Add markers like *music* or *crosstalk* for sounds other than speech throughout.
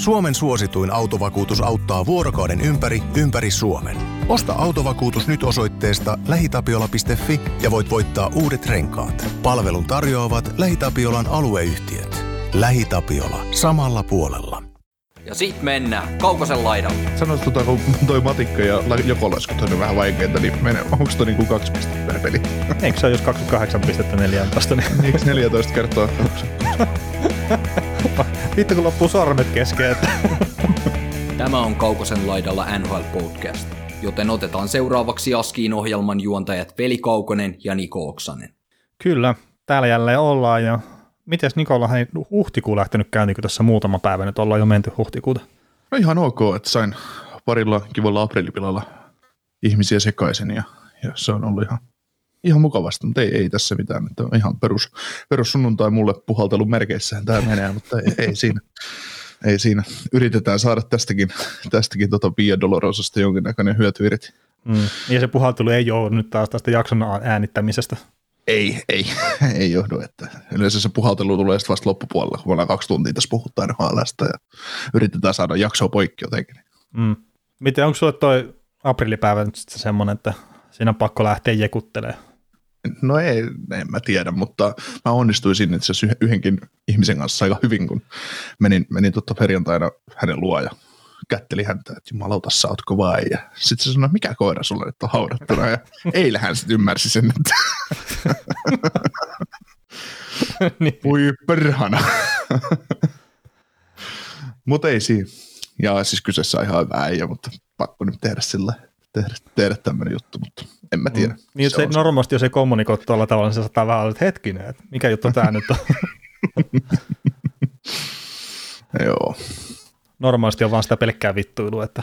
Suomen suosituin autovakuutus auttaa vuorokauden ympäri, ympäri Suomen. Osta autovakuutus nyt osoitteesta lähitapiola.fi ja voit voittaa uudet renkaat. Palvelun tarjoavat LähiTapiolan alueyhtiöt. LähiTapiola. Samalla puolella. Ja sit mennään Kaukosen laidalle. Sanois tota, kun toi matikka ja la- jakolaskut on vähän vaikeita, niin mene, onko toi niinku kaksi pistettä per peli? Eikö se ole just 28 pistettä 14? Niin Eikö 14 kertaa? *laughs* vittu kun loppuu sormet kesken, Tämä on Kaukosen laidalla NHL Podcast, joten otetaan seuraavaksi Askiin ohjelman juontajat Veli Kaukonen ja Niko Oksanen. Kyllä, täällä jälleen ollaan ja mites Nikola, hei huhtikuu lähtenyt käyntiin, kun tässä muutama päivä nyt ollaan jo menty huhtikuuta. No ihan ok, että sain parilla kivalla aprillipilalla ihmisiä sekaisin ja, ja se on ollut ihan, ihan mukavasti, mutta ei, ei tässä mitään. Että ihan perus, perus sunnuntai mulle puhaltelun merkeissähän tämä menee, mutta ei, ei siinä. Ei siinä. Yritetään saada tästäkin, tästäkin tota Via Dolorosasta jonkinnäköinen hyöty irti. Mm. Ja se puhaltelu ei ole nyt taas tästä jakson äänittämisestä. Ei, ei, ei johdu. Että yleensä se puhaltelu tulee sitten vasta loppupuolella, kun me ollaan kaksi tuntia tässä puhuttaa NHLstä ja yritetään saada jaksoa poikki jotenkin. Mm. Miten, onko sulle toi aprillipäivä nyt sitten semmoinen, että siinä on pakko lähteä jekuttelemaan? No ei, en mä tiedä, mutta mä onnistuin sinne itse asiassa yhdenkin ihmisen kanssa aika hyvin, kun menin, menin totta perjantaina hänen luo ja kätteli häntä, että jumalauta, sä ootko vai? Ja sitten se sanoi, mikä koira sulla nyt on haudattuna? Ja eilähän sitten ymmärsi sen, että *laughs* niin. voi perhana. mutta ei siinä. Ja siis kyseessä on ihan hyvä äijä, mutta pakko nyt tehdä sillä tehdä, tehdä tämmöinen juttu, mutta en mä tiedä. Mm. Niin, se, se normaalisti jos ei kommunikoi tuolla tavalla, niin se saattaa vähän olla, että hetkinen, että mikä juttu tämä nyt on. *laughs* Joo. Normaalisti on vaan sitä pelkkää vittuilua, että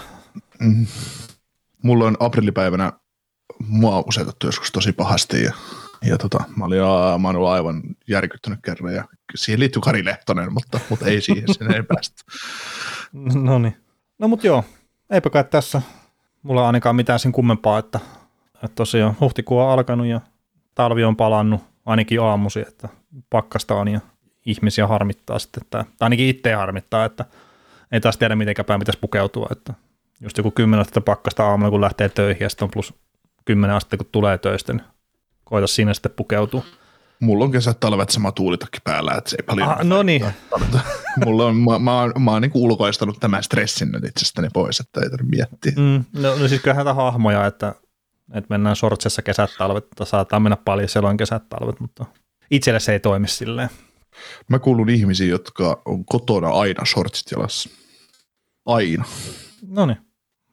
Mm. Mulla on aprillipäivänä mua usetettu joskus tosi pahasti ja, ja tota, mä, olin, aa, mä olin aivan järkyttynyt kerran ja siihen liittyy Kari Lehtonen, mutta, mutta ei siihen, sen ei päästä. *laughs* No niin. No mut joo, eipä kai tässä mulla on ainakaan mitään sen kummempaa, että, että tosiaan huhtikuu on alkanut ja talvi on palannut ainakin aamusi, että pakkasta on ja ihmisiä harmittaa sitten, että, tai ainakin itse harmittaa, että ei taas tiedä miten päin pitäisi pukeutua, että just joku 10 astetta pakkasta aamulla, kun lähtee töihin ja sitten on plus 10 astetta, kun tulee töistä, niin koita siinä sitten pukeutua. Mulla on kesät talvet sama tuulitakki päällä, että se ei paljon... Ah, no niin. *laughs* Mulla on, mä, mä, oon, mä oon niin ulkoistanut tämän stressin nyt itsestäni pois, että ei tarvitse miettiä. Mm, no, no siis kyllähän hahmoja, että, että mennään sortsessa kesät talvet, että saattaa mennä paljon silloin kesät talvet, mutta itselle se ei toimi silleen. Mä kuulun ihmisiin, jotka on kotona aina shortsit jalassa. Aina. No niin.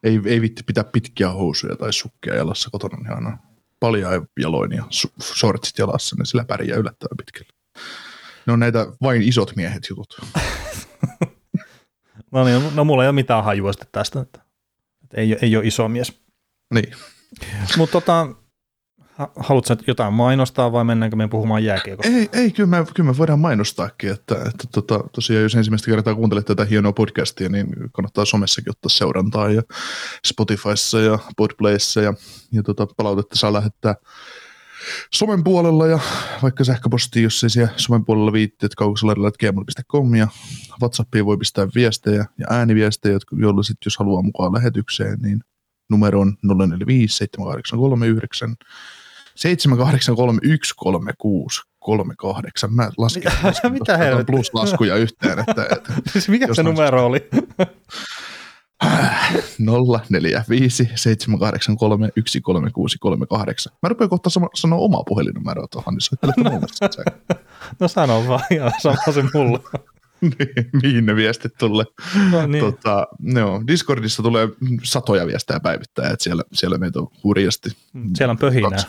Ei, ei vitti pitää pitkiä housuja tai sukkia jalassa kotona, niin aina paljon jaloin ja shortsit jalassa, niin sillä pärjää yllättävän pitkälle. Ne on näitä vain isot miehet jutut. *laughs* no niin, no mulla ei ole mitään hajua tästä, että, että ei, ei ole iso mies. Niin. Mutta tota, haluatko jotain mainostaa vai mennäänkö me puhumaan jääkiekosta? Ei, ei kyllä, me, kyllä me voidaan mainostaakin, että, että tota, tosiaan jos ensimmäistä kertaa kuuntelet tätä hienoa podcastia, niin kannattaa somessakin ottaa seurantaa ja Spotifyssa ja Podplayssa ja, ja tota, palautetta saa lähettää somen puolella ja vaikka sähköpostiin, jos ei siellä somen puolella viitteet kaukosalarilla.gmail.com ja Whatsappiin voi pistää viestejä ja ääniviestejä, joilla sitten jos haluaa mukaan lähetykseen, niin numero on 045 7839 783 Mä lasken, lasken Mitä helvettiä? pluslaskuja yhteen. Että, *laughs* että siis mikä se numero oli? 045 783 13638. Mä rupean kohta sanoa omaa puhelinnumeroa tuohon, niin soittelette mulle *laughs* No sano vaan, ja sama se mulla. *laughs* niin, mihin ne viestit tulee. No, niin. tota, no, Discordissa tulee satoja viestejä päivittäin, että siellä, siellä meitä on hurjasti. Siellä on pöhinää. Kaksi,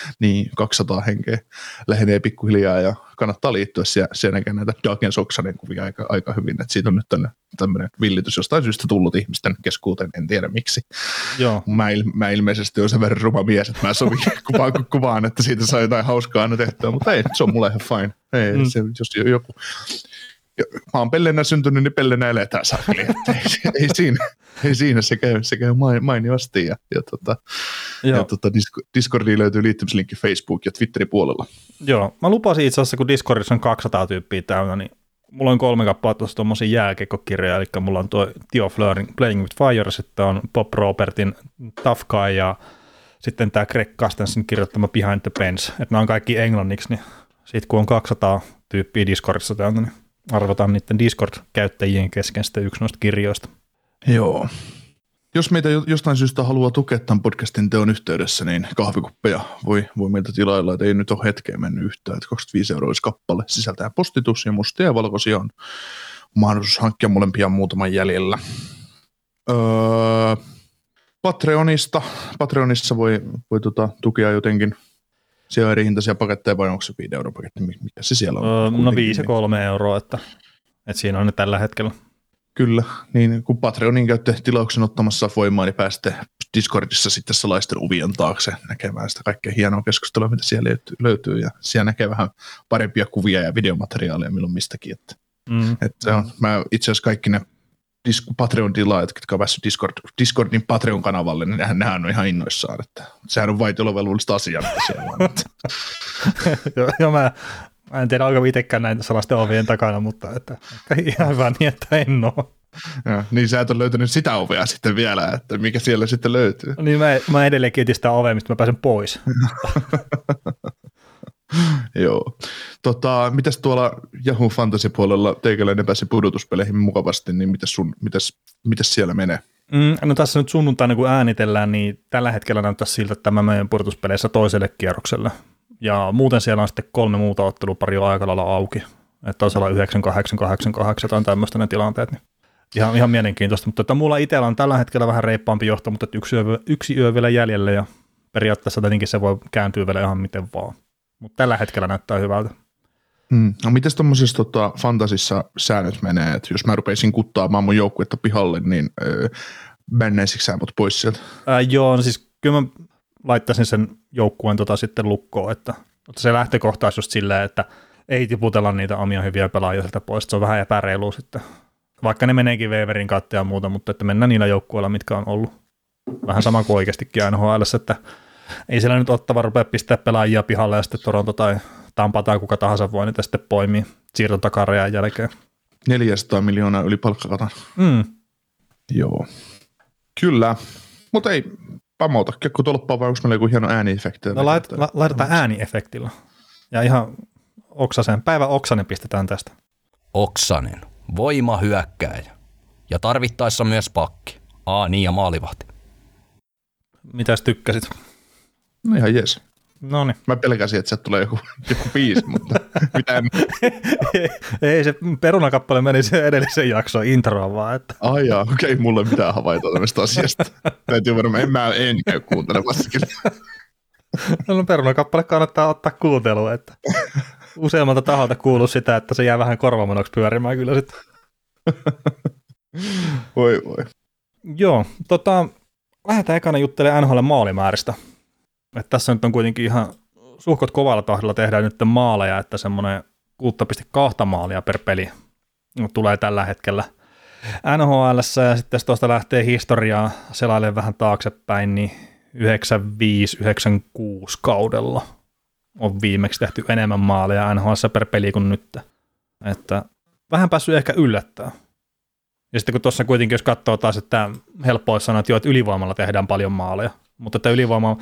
*laughs* niin, 200 henkeä lähenee pikkuhiljaa ja kannattaa liittyä. Siellä, siellä näkee näitä Dagen Soksanen kuvia aika, aika hyvin, että siitä on nyt tänne tämmöinen villitys jostain syystä tullut ihmisten keskuuteen, en tiedä miksi. Joo. Mä, il, mä ilmeisesti olen sen verran ruma mies, että mä sovin *laughs* kuvaan, kuvaan, että siitä saa jotain hauskaa aina tehtyä, mutta ei, se on mulle ihan fine. Ei, mm. se, jos joku, mä oon pellenä syntynyt, niin pellenä eletään sakli. *laughs* ei, ei, siinä, ei siinä, se käy, se käy mainiosti. Ja, ja, tota, ja tota, Discordiin löytyy liittymislinkki Facebook ja Twitterin puolella. Joo, mä lupasin itse asiassa, kun Discordissa on 200 tyyppiä täynnä, niin mulla on kolme kappaletta tuossa tuommoisia jääkekokirjoja, eli mulla on tuo Theo Fleurin Playing with Fire, sitten on Bob Robertin Tough Guy ja sitten tämä Greg Castensin kirjoittama Behind the Pens, että nämä on kaikki englanniksi, niin sitten kun on 200 tyyppiä Discordissa täältä, niin arvotaan niiden Discord-käyttäjien kesken sitten yksi noista kirjoista. Joo. Jos meitä jostain syystä haluaa tukea tämän podcastin teon yhteydessä, niin kahvikuppeja voi, voi meiltä tilailla, että ei nyt ole hetkeä mennyt yhtään, että 25 euroa olisi kappale, sisältää postitus ja mustia ja valkoisia on mahdollisuus hankkia molempia muutaman jäljellä. Öö, Patreonista, Patreonissa voi, voi tota, tukea jotenkin siellä on eri hintaisia paketteja vai onko se 5 euro paketti, mikä se siellä on? Öö, no 5 ja 3 euroa, että, että siinä on ne tällä hetkellä. Kyllä, niin kun Patreonin käytte tilauksen ottamassa voimaan, niin pääsette Discordissa sitten salaisten uvien taakse näkemään sitä kaikkea hienoa keskustelua, mitä siellä löytyy, ja siellä näkee vähän parempia kuvia ja videomateriaalia milloin mistäkin. Että, mm. että on, mä itse asiassa kaikki ne Patreon-tilaajat, jotka on päässyt Discord, Discordin Patreon-kanavalle, niin nehän, nehän on ihan innoissaan. Että sehän on vaitiolovelvollista asiaa, mitä siellä on. *laughs* joo, mä, mä, en tiedä, onko itsekään näitä salaisten ovien takana, mutta että, ihan hyvä niin, että en ole. Ja, niin sä et ole löytänyt sitä ovea sitten vielä, että mikä siellä sitten löytyy. Niin mä, mä edelleenkin etin sitä ovea, mistä mä pääsen pois. *laughs* Joo. Tota, mitäs tuolla Yahoo Fantasy-puolella teikäläinen pääsi pudotuspeleihin mukavasti, niin mitäs, sun, mitäs, mitäs siellä menee? Mm, no tässä nyt sunnuntaina kun äänitellään, niin tällä hetkellä näyttää siltä, että tämä meidän pudotuspeleissä toiselle kierrokselle. Ja muuten siellä on sitten kolme muuta otteluparia aika lailla auki. Että olla 9, 8, 8, 8 tai tämmöistä ne tilanteet. Niin ihan, ihan mielenkiintoista, mutta että mulla itsellä on tällä hetkellä vähän reippaampi johto, mutta yksi yö, yksi yö vielä jäljellä ja periaatteessa tietenkin se voi kääntyä vielä ihan miten vaan mutta tällä hetkellä näyttää hyvältä. Mm. No miten tuommoisessa tota, fantasissa säännöt menee, että jos mä rupeisin kuttaamaan mun joukkuetta pihalle, niin öö, bännäisikö sä mut pois sieltä? Ää, joo, no siis kyllä mä laittaisin sen joukkueen tota sitten lukkoon, että, että se lähtökohta olisi just silleen, että ei tiputella niitä omia hyviä pelaajia sieltä pois, se on vähän epäreilu sitten. Vaikka ne meneekin Weverin kautta ja muuta, mutta että mennään niillä joukkueilla, mitkä on ollut. Vähän sama kuin oikeastikin NHL, että ei siellä nyt ottava rupea pistää pelaajia pihalle ja sitten Toronto tai Tampa tai kuka tahansa voi niitä sitten poimia siirtotakarajan jälkeen. 400 miljoonaa yli palkkakatan. Mm. Joo. Kyllä, mutta ei pamauta. Kekku tolppaa vai onko meillä joku hieno ääniefekti? No lait, la, laitetaan ääniefektillä. Ja ihan Oksasen, päivä Oksanen pistetään tästä. Oksanen, voima hyökkääjä. Ja tarvittaessa myös pakki. Aa, niin ja maalivahti. Mitäs tykkäsit? No ihan jes. No niin. Mä pelkäsin, että sieltä tulee joku, *laughs* joku biisi, mutta mitä en... *laughs* ei, se perunakappale meni se edellisen jakson introon vaan. Että. Ai jaa, okei, okay, mulla ei mitään havaita tämmöistä asiasta. Täytyy varmaan, en mä en käy kuuntelemassa kyllä. no perunakappale kannattaa ottaa kuunteluun, että useammalta taholta kuuluu sitä, että se jää vähän korvamanoksi pyörimään kyllä sitten. voi voi. Joo, tota, lähdetään ekana juttelemaan NHL maalimääristä. Että tässä nyt on kuitenkin ihan suhkot kovalla tahdilla tehdään nyt maaleja, että semmoinen 6,2 maalia per peli tulee tällä hetkellä NHL ja sitten tuosta lähtee historiaa selailemaan vähän taaksepäin, niin 95-96 kaudella on viimeksi tehty enemmän maaleja NHL per peli kuin nyt. Että vähän päässyt ehkä yllättää. Ja sitten kun tuossa kuitenkin, jos katsoo taas, että helppo olisi sanoa, että, jo, että ylivoimalla tehdään paljon maaleja, mutta että ylivoima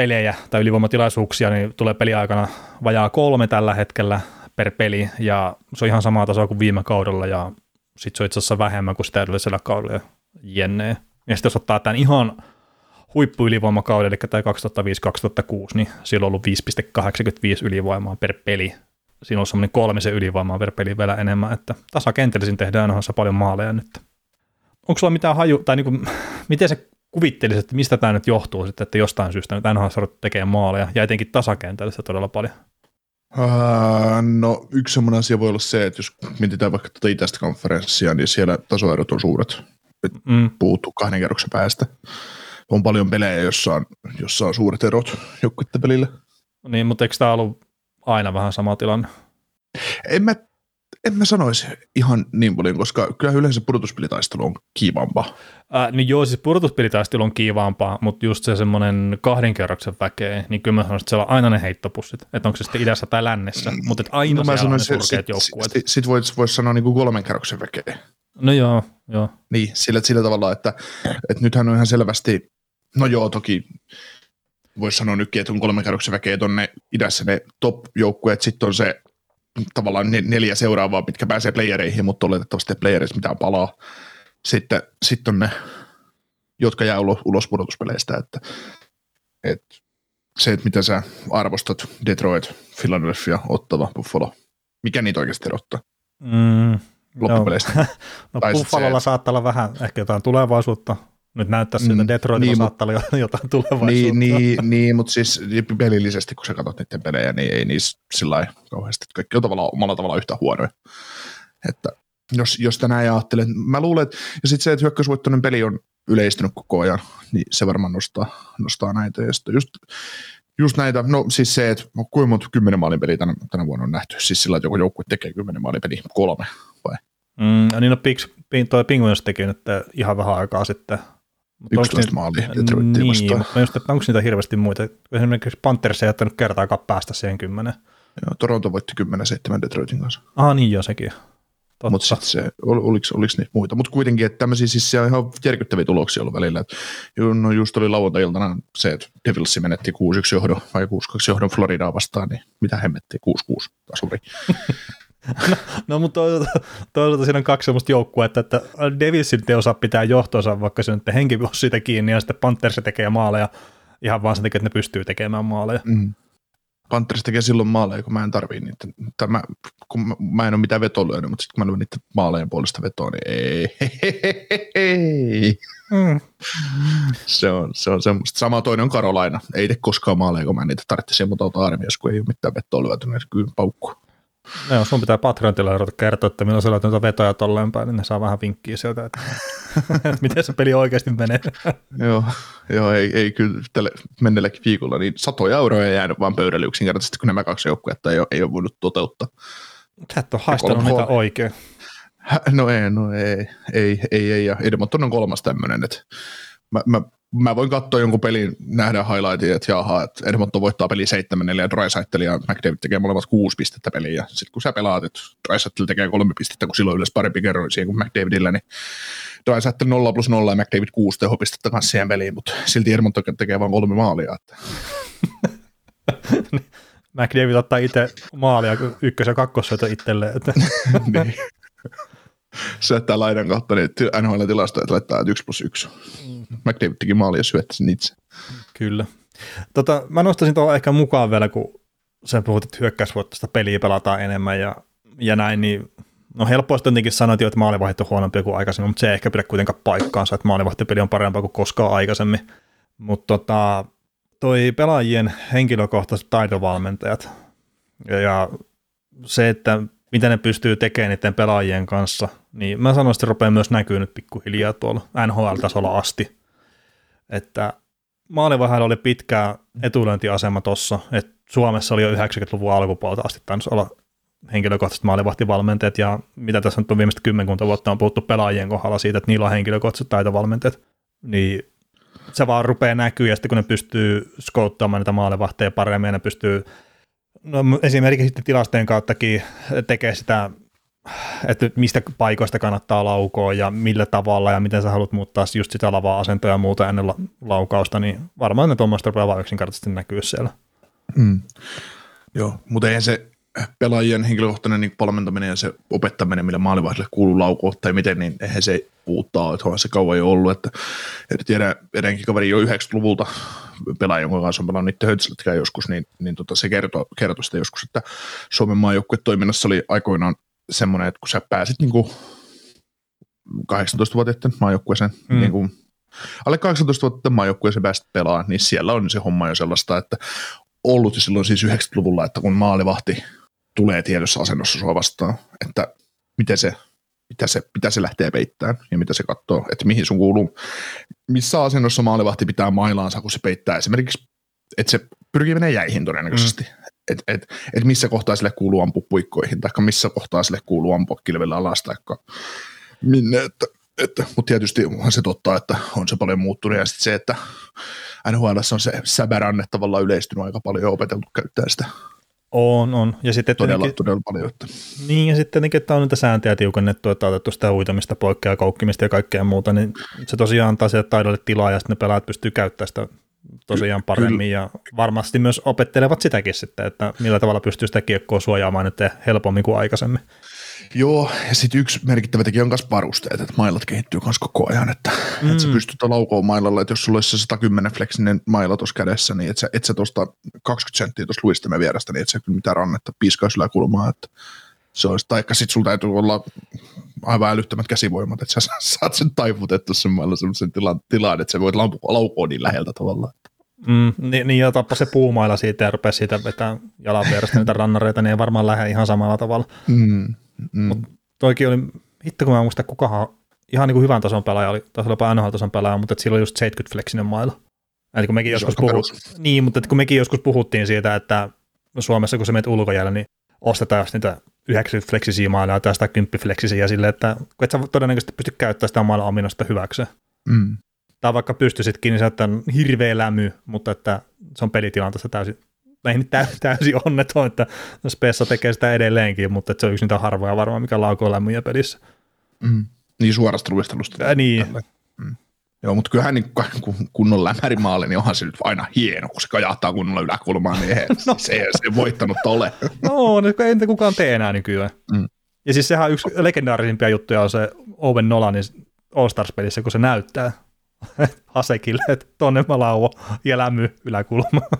pelejä tai ylivoimatilaisuuksia, niin tulee peliaikana vajaa kolme tällä hetkellä per peli, ja se on ihan samaa tasoa kuin viime kaudella, ja sitten se on itse asiassa vähemmän kuin sitä edellisellä kaudella jenneen. Ja sitten jos ottaa tämän ihan huippuylivoimakauden, eli tämä 2005-2006, niin silloin on ollut 5,85 ylivoimaa per peli. Siinä on semmoinen kolmisen ylivoimaa per peli vielä enemmän, että tasakentellisin tehdään onhan paljon maaleja nyt. Onko sulla mitään haju, tai niin kuin, miten se kuvittelisit, että mistä tämä nyt johtuu sitten, että jostain syystä nyt NHL on tekemään maaleja, ja etenkin tasakentällistä todella paljon? Uh, no yksi sellainen asia voi olla se, että jos mietitään vaikka tätä itäistä konferenssia, niin siellä tasoerot on suuret. Mm. Puuttuu kahden kerroksen päästä. On paljon pelejä, jossa on, jossa on suuret erot joukkuiden pelille. Niin, mutta eikö tämä ollut aina vähän sama tilanne? En mä, en mä sanoisi ihan niin paljon, koska kyllä yleensä pudotuspelitaistelu on kiivampaa. Äh, niin joo, siis pudotuspelitaistelu on kiivaampaa, mutta just se semmoinen kahden kerroksen väkeä, niin kyllä mä sanoisin, että siellä on aina ne heittopussit, että onko se sitten idässä tai lännessä, mutta että aina no, mä sanoin, on ne surkeat joukkueet. Sitten sit voisi vois sanoa niin kuin kolmen kerroksen väkeä. No joo, joo. Niin, sillä, sillä tavalla, että, että nythän on ihan selvästi, no joo, toki voisi sanoa nytkin, että on kolmen kerroksen väkeä tuonne idässä ne top-joukkueet, sitten on se tavallaan neljä seuraavaa, mitkä pääsee playereihin, mutta oletettavasti playereissa mitään palaa. Sitten, sitten on ne, jotka jää ulos, ulos pudotuspeleistä, että, että se, että miten sä arvostat Detroit, Philadelphia, Ottava, Buffalo, mikä niitä oikeasti erottaa? Mm, loppupeleistä. *laughs* No, no Buffalolla saattaa olla vähän ehkä jotain tulevaisuutta, nyt näyttää siltä, mm, Detroitilla niin, saattaa olla jotain *laughs* tulevaisuutta. Niin, niin, niin mutta siis pelillisesti, kun sä katsot niiden pelejä, niin ei niissä sillä lailla kauheasti. Kaikki on tavallaan, omalla tavalla yhtä huonoja. Että jos, jos tänään ajattelet, mä luulen, että ja sitten se, että hyökkäysvoittoinen peli on yleistynyt koko ajan, niin se varmaan nostaa, nostaa näitä. Ja sitten just, just näitä, no siis se, että kuinka monta kymmenen maalin peliä tänä, tänä vuonna on nähty, siis sillä, että joku joukkue tekee kymmenen maalin peliä, kolme vai? Mm, ja niin no, Pigs, toi Penguins teki nyt ihan vähän aikaa sitten 11 maalia Detroitia niin, vastaan. mutta just, että onko niitä hirveästi muita? Esimerkiksi Panthers ei jättänyt kertaakaan päästä siihen kymmenen. Joo, Toronto voitti 10-7 Detroitin kanssa. Ah niin jo sekin. Mutta sitten se, ol, oliko, oliko niitä muita? Mutta kuitenkin, että tämmöisiä siis siellä on ihan järkyttäviä tuloksia ollut välillä. Et, no just oli lauantai-iltana se, että Devilsi menetti 6-1 johdon vai 6-2 johdon Floridaa vastaan, niin mitä hemmettiin, 6-6 tasuri. *laughs* *laughs* No, no mutta toisaalta, toisaalta siinä on kaksi sellaista joukkuetta, että Devilsin te osaa pitää johtonsa, vaikka se nyt henki on siitä kiinni, ja sitten Panthers tekee maaleja ihan vaan sen takia, että ne pystyy tekemään maaleja. Mm. Panthers tekee silloin maaleja, kun mä en tarvii niitä. Tämä, kun mä, mä en ole mitään vetoa lyönyt, mutta sitten kun mä lyön niiden maalejen puolesta vetoa, niin ei. *laughs* Mm. Se on, se on semmoista. Sama toinen on Karolaina. Ei tee koskaan maaleja, kun mä niitä tarvitsin, mutta auta armias, kun ei ole mitään vetoa lyöty, niin kyllä paukku. No, sun pitää Patreonilla ruveta kertoa, että milloin sä löytät vetoja tolleen päin, niin ne saa vähän vinkkiä sieltä, että, *laughs* että miten se peli oikeasti menee. joo, joo, ei, ei kyllä tälle menneelläkin viikolla, niin satoja euroja jäänyt vaan pöydälle yksinkertaisesti, kun nämä kaksi joukkuetta ei ole, ei ole voinut toteuttaa. Sä et ole haistanut niitä oikein. No ei, no ei, ei, ei, ei ja Edmonton on kolmas tämmöinen, että mä, mä mä voin katsoa jonkun pelin, nähdä highlightin, että jaha, että Edmonton voittaa peli 7-4 ja Drysaitel ja McDavid tekee molemmat kuusi pistettä peliä. Ja sitten kun sä pelaat, että Drysaitel tekee kolme pistettä, kun silloin yleensä parempi kerroin siihen kuin McDavidillä, niin Drysaitel 0 plus 0 ja McDavid 6 tehopistettä kanssa siihen peliin, mutta silti Edmonton tekee vain kolme maalia. Että. *laughs* McDavid ottaa itse maalia ykkös- ja kakkossyötä itselleen. Että. *laughs* niin syöttää laidan kautta niin NHL-tilastoja, että laittaa 1 plus 1. Mm. McDavid teki maali ja syötti sen itse. Kyllä. Tota, mä nostaisin tuohon ehkä mukaan vielä, kun sä puhut, että hyökkäysvoittoista peliä pelataan enemmän ja, ja näin, niin no helposti jotenkin sanoa, että maalivahti on huonompi kuin aikaisemmin, mutta se ei ehkä pidä kuitenkaan paikkaansa, että maalivahtipeli on parempaa kuin koskaan aikaisemmin. Mutta tota, toi pelaajien henkilökohtaiset taitovalmentajat ja se, että mitä ne pystyy tekemään niiden pelaajien kanssa, niin mä sanoisin, että se rupeaa myös näkyy nyt pikkuhiljaa tuolla NHL-tasolla asti. Että maalivahdella oli pitkä etulyöntiasema tuossa, että Suomessa oli jo 90-luvun alkupuolta asti tainnut olla henkilökohtaiset maalivahtivalmentajat, ja mitä tässä nyt on viimeistä kymmenkunta vuotta on puhuttu pelaajien kohdalla siitä, että niillä on henkilökohtaiset taitovalmentajat, niin se vaan rupeaa näkyä, ja sitten kun ne pystyy skouttaamaan niitä maalivahteja paremmin, ja ne pystyy No, esimerkiksi sitten tilastojen kauttakin tekee sitä, että mistä paikoista kannattaa laukoa ja millä tavalla ja miten sä haluat muuttaa just sitä lavaa asentoa ja muuta ennen la- laukausta, niin varmaan ne tuommoista rupeaa vaan yksinkertaisesti näkyä siellä. Mm. Joo, mutta eihän se pelaajien henkilökohtainen niin valmentaminen ja se opettaminen, millä maalivahdille kuuluu laukua tai miten, niin eihän se uuttaa, että on se kauan jo ollut, että, että tiedä, edenkin kaveri jo 90-luvulta pelaaja, jonka kanssa on pelannut niiden joskus, niin, niin tota, se kertoi, kertoi sitä joskus, että Suomen maajoukkuetoiminnassa oli aikoinaan semmoinen, että kun sä pääsit niin kuin 18-vuotiaiden maajoukkueeseen, mm. niin kuin, alle 18-vuotiaiden maajoukkueeseen pääsit pelaamaan, niin siellä on se homma jo sellaista, että ollut jo silloin siis 90-luvulla, että kun maalivahti tulee tiedossa asennossa sua vastaan, että miten se, mitä se, mitä se lähtee peittämään ja mitä se katsoo, että mihin sun kuuluu, missä asennossa maalivahti pitää mailaansa, kun se peittää esimerkiksi, että se pyrkii menemään jäihin todennäköisesti. Mm. Että et, et missä kohtaa sille kuuluu ampua puikkoihin, tai missä kohtaa sille kuuluu ampua kilvellä alas, tai minne, että, että, mutta tietysti onhan se totta, että on se paljon muuttunut, ja sitten se, että NHL on se säbäränne tavallaan yleistynyt aika paljon ja opeteltu käyttää sitä on, on. Ja sitten todella, todella paljon. Että. Niin, ja sitten tietenkin, että on niitä sääntöjä tiukennettu, että on otettu sitä uitamista poikkea, kaukkimista ja kaikkea muuta, niin se tosiaan antaa sieltä taidolle tilaa, ja sitten ne pelaajat pystyy käyttämään sitä tosiaan paremmin, Kyllä. ja varmasti myös opettelevat sitäkin sitten, että millä tavalla pystyy sitä kiekkoa suojaamaan nyt helpommin kuin aikaisemmin. Joo, ja sitten yksi merkittävä tekijä on myös varusteet, että mailat kehittyy myös koko ajan, että, mm. että sä pystyt laukoon mailalla, että jos sulla olisi se 110 fleksinen maila tuossa kädessä, niin että sä, et sä tuosta 20 senttiä tuosta luistimen vierestä, niin et sä kyllä mitään rannetta piiskaisi yläkulmaa, että se olisi, taikka sitten sulla täytyy olla aivan älyttömät käsivoimat, että sä *laughs* saat sen taivutettu sen mailla semmoisen tilan, tilaan, että sä voit laukoa niin läheltä tavallaan. Mm, niin, niin ja tappa se puumailla siitä ja rupea siitä vetää jalan vierestä niitä rannareita, niin ei varmaan lähde ihan samalla tavalla. Mm. Mm. Mut toikin oli, hitto kun mä muistan, kukahan ihan niin kuin hyvän tason pelaaja oli, taisi olla NHL-tason pelaaja, mutta sillä oli just 70 fleksinen mailla. Eli kun mekin joskus puhut, niin, mutta kun mekin joskus puhuttiin siitä, että Suomessa kun sä menet ulkojäällä, niin ostetaan niitä 90 fleksisiä mailla tai 110 fleksisiä silleen, että kun et sä todennäköisesti pysty käyttämään sitä mailla ominosta hyväksi. Mm. Tai vaikka pystyisitkin, niin se on hirveä lämy, mutta että se on pelitilanteessa täysin ei nyt täysin onneton, että Spessa tekee sitä edelleenkin, mutta se on yksi niitä harvoja varmaan, mikä laukoo lämmöjä pelissä. Mm. Niin suorasta luistelusta. Ja, niin. Mm. Joo, mutta kyllähän niin kun kunnon lämärimaali, niin onhan se nyt aina hieno, kun se kajahtaa kunnolla yläkulmaan, niin eihän *laughs* no. se, ei se voittanut ole. no, niin ei kukaan tee enää nykyään. Mm. Ja siis sehän yksi legendaarisimpia juttuja on se Owen Nolanin All-Stars-pelissä, kun se näyttää *laughs* Hasekille, että tonne mä lauo ja lämmy yläkulmaan.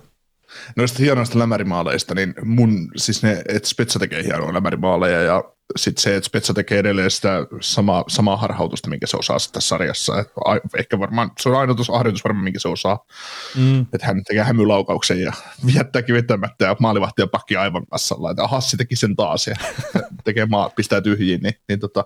Noista hienoista lämärimaaleista, niin mun, siis ne, että Spetsa tekee hienoja lämärimaaleja ja sitten se, että Spetsa tekee edelleen sitä sama, samaa harhautusta, minkä se osaa tässä sarjassa. Et ehkä varmaan, se on aina tuossa harjoitus varmaan, minkä se osaa. Mm. Että hän tekee hämylaukauksen ja *laughs* viettääkin vetämättä ja maalivahti ja pakki aivan kassalla. Että Hassi teki sen taas ja *laughs* tekee maa, pistää tyhjiin, niin, niin tota,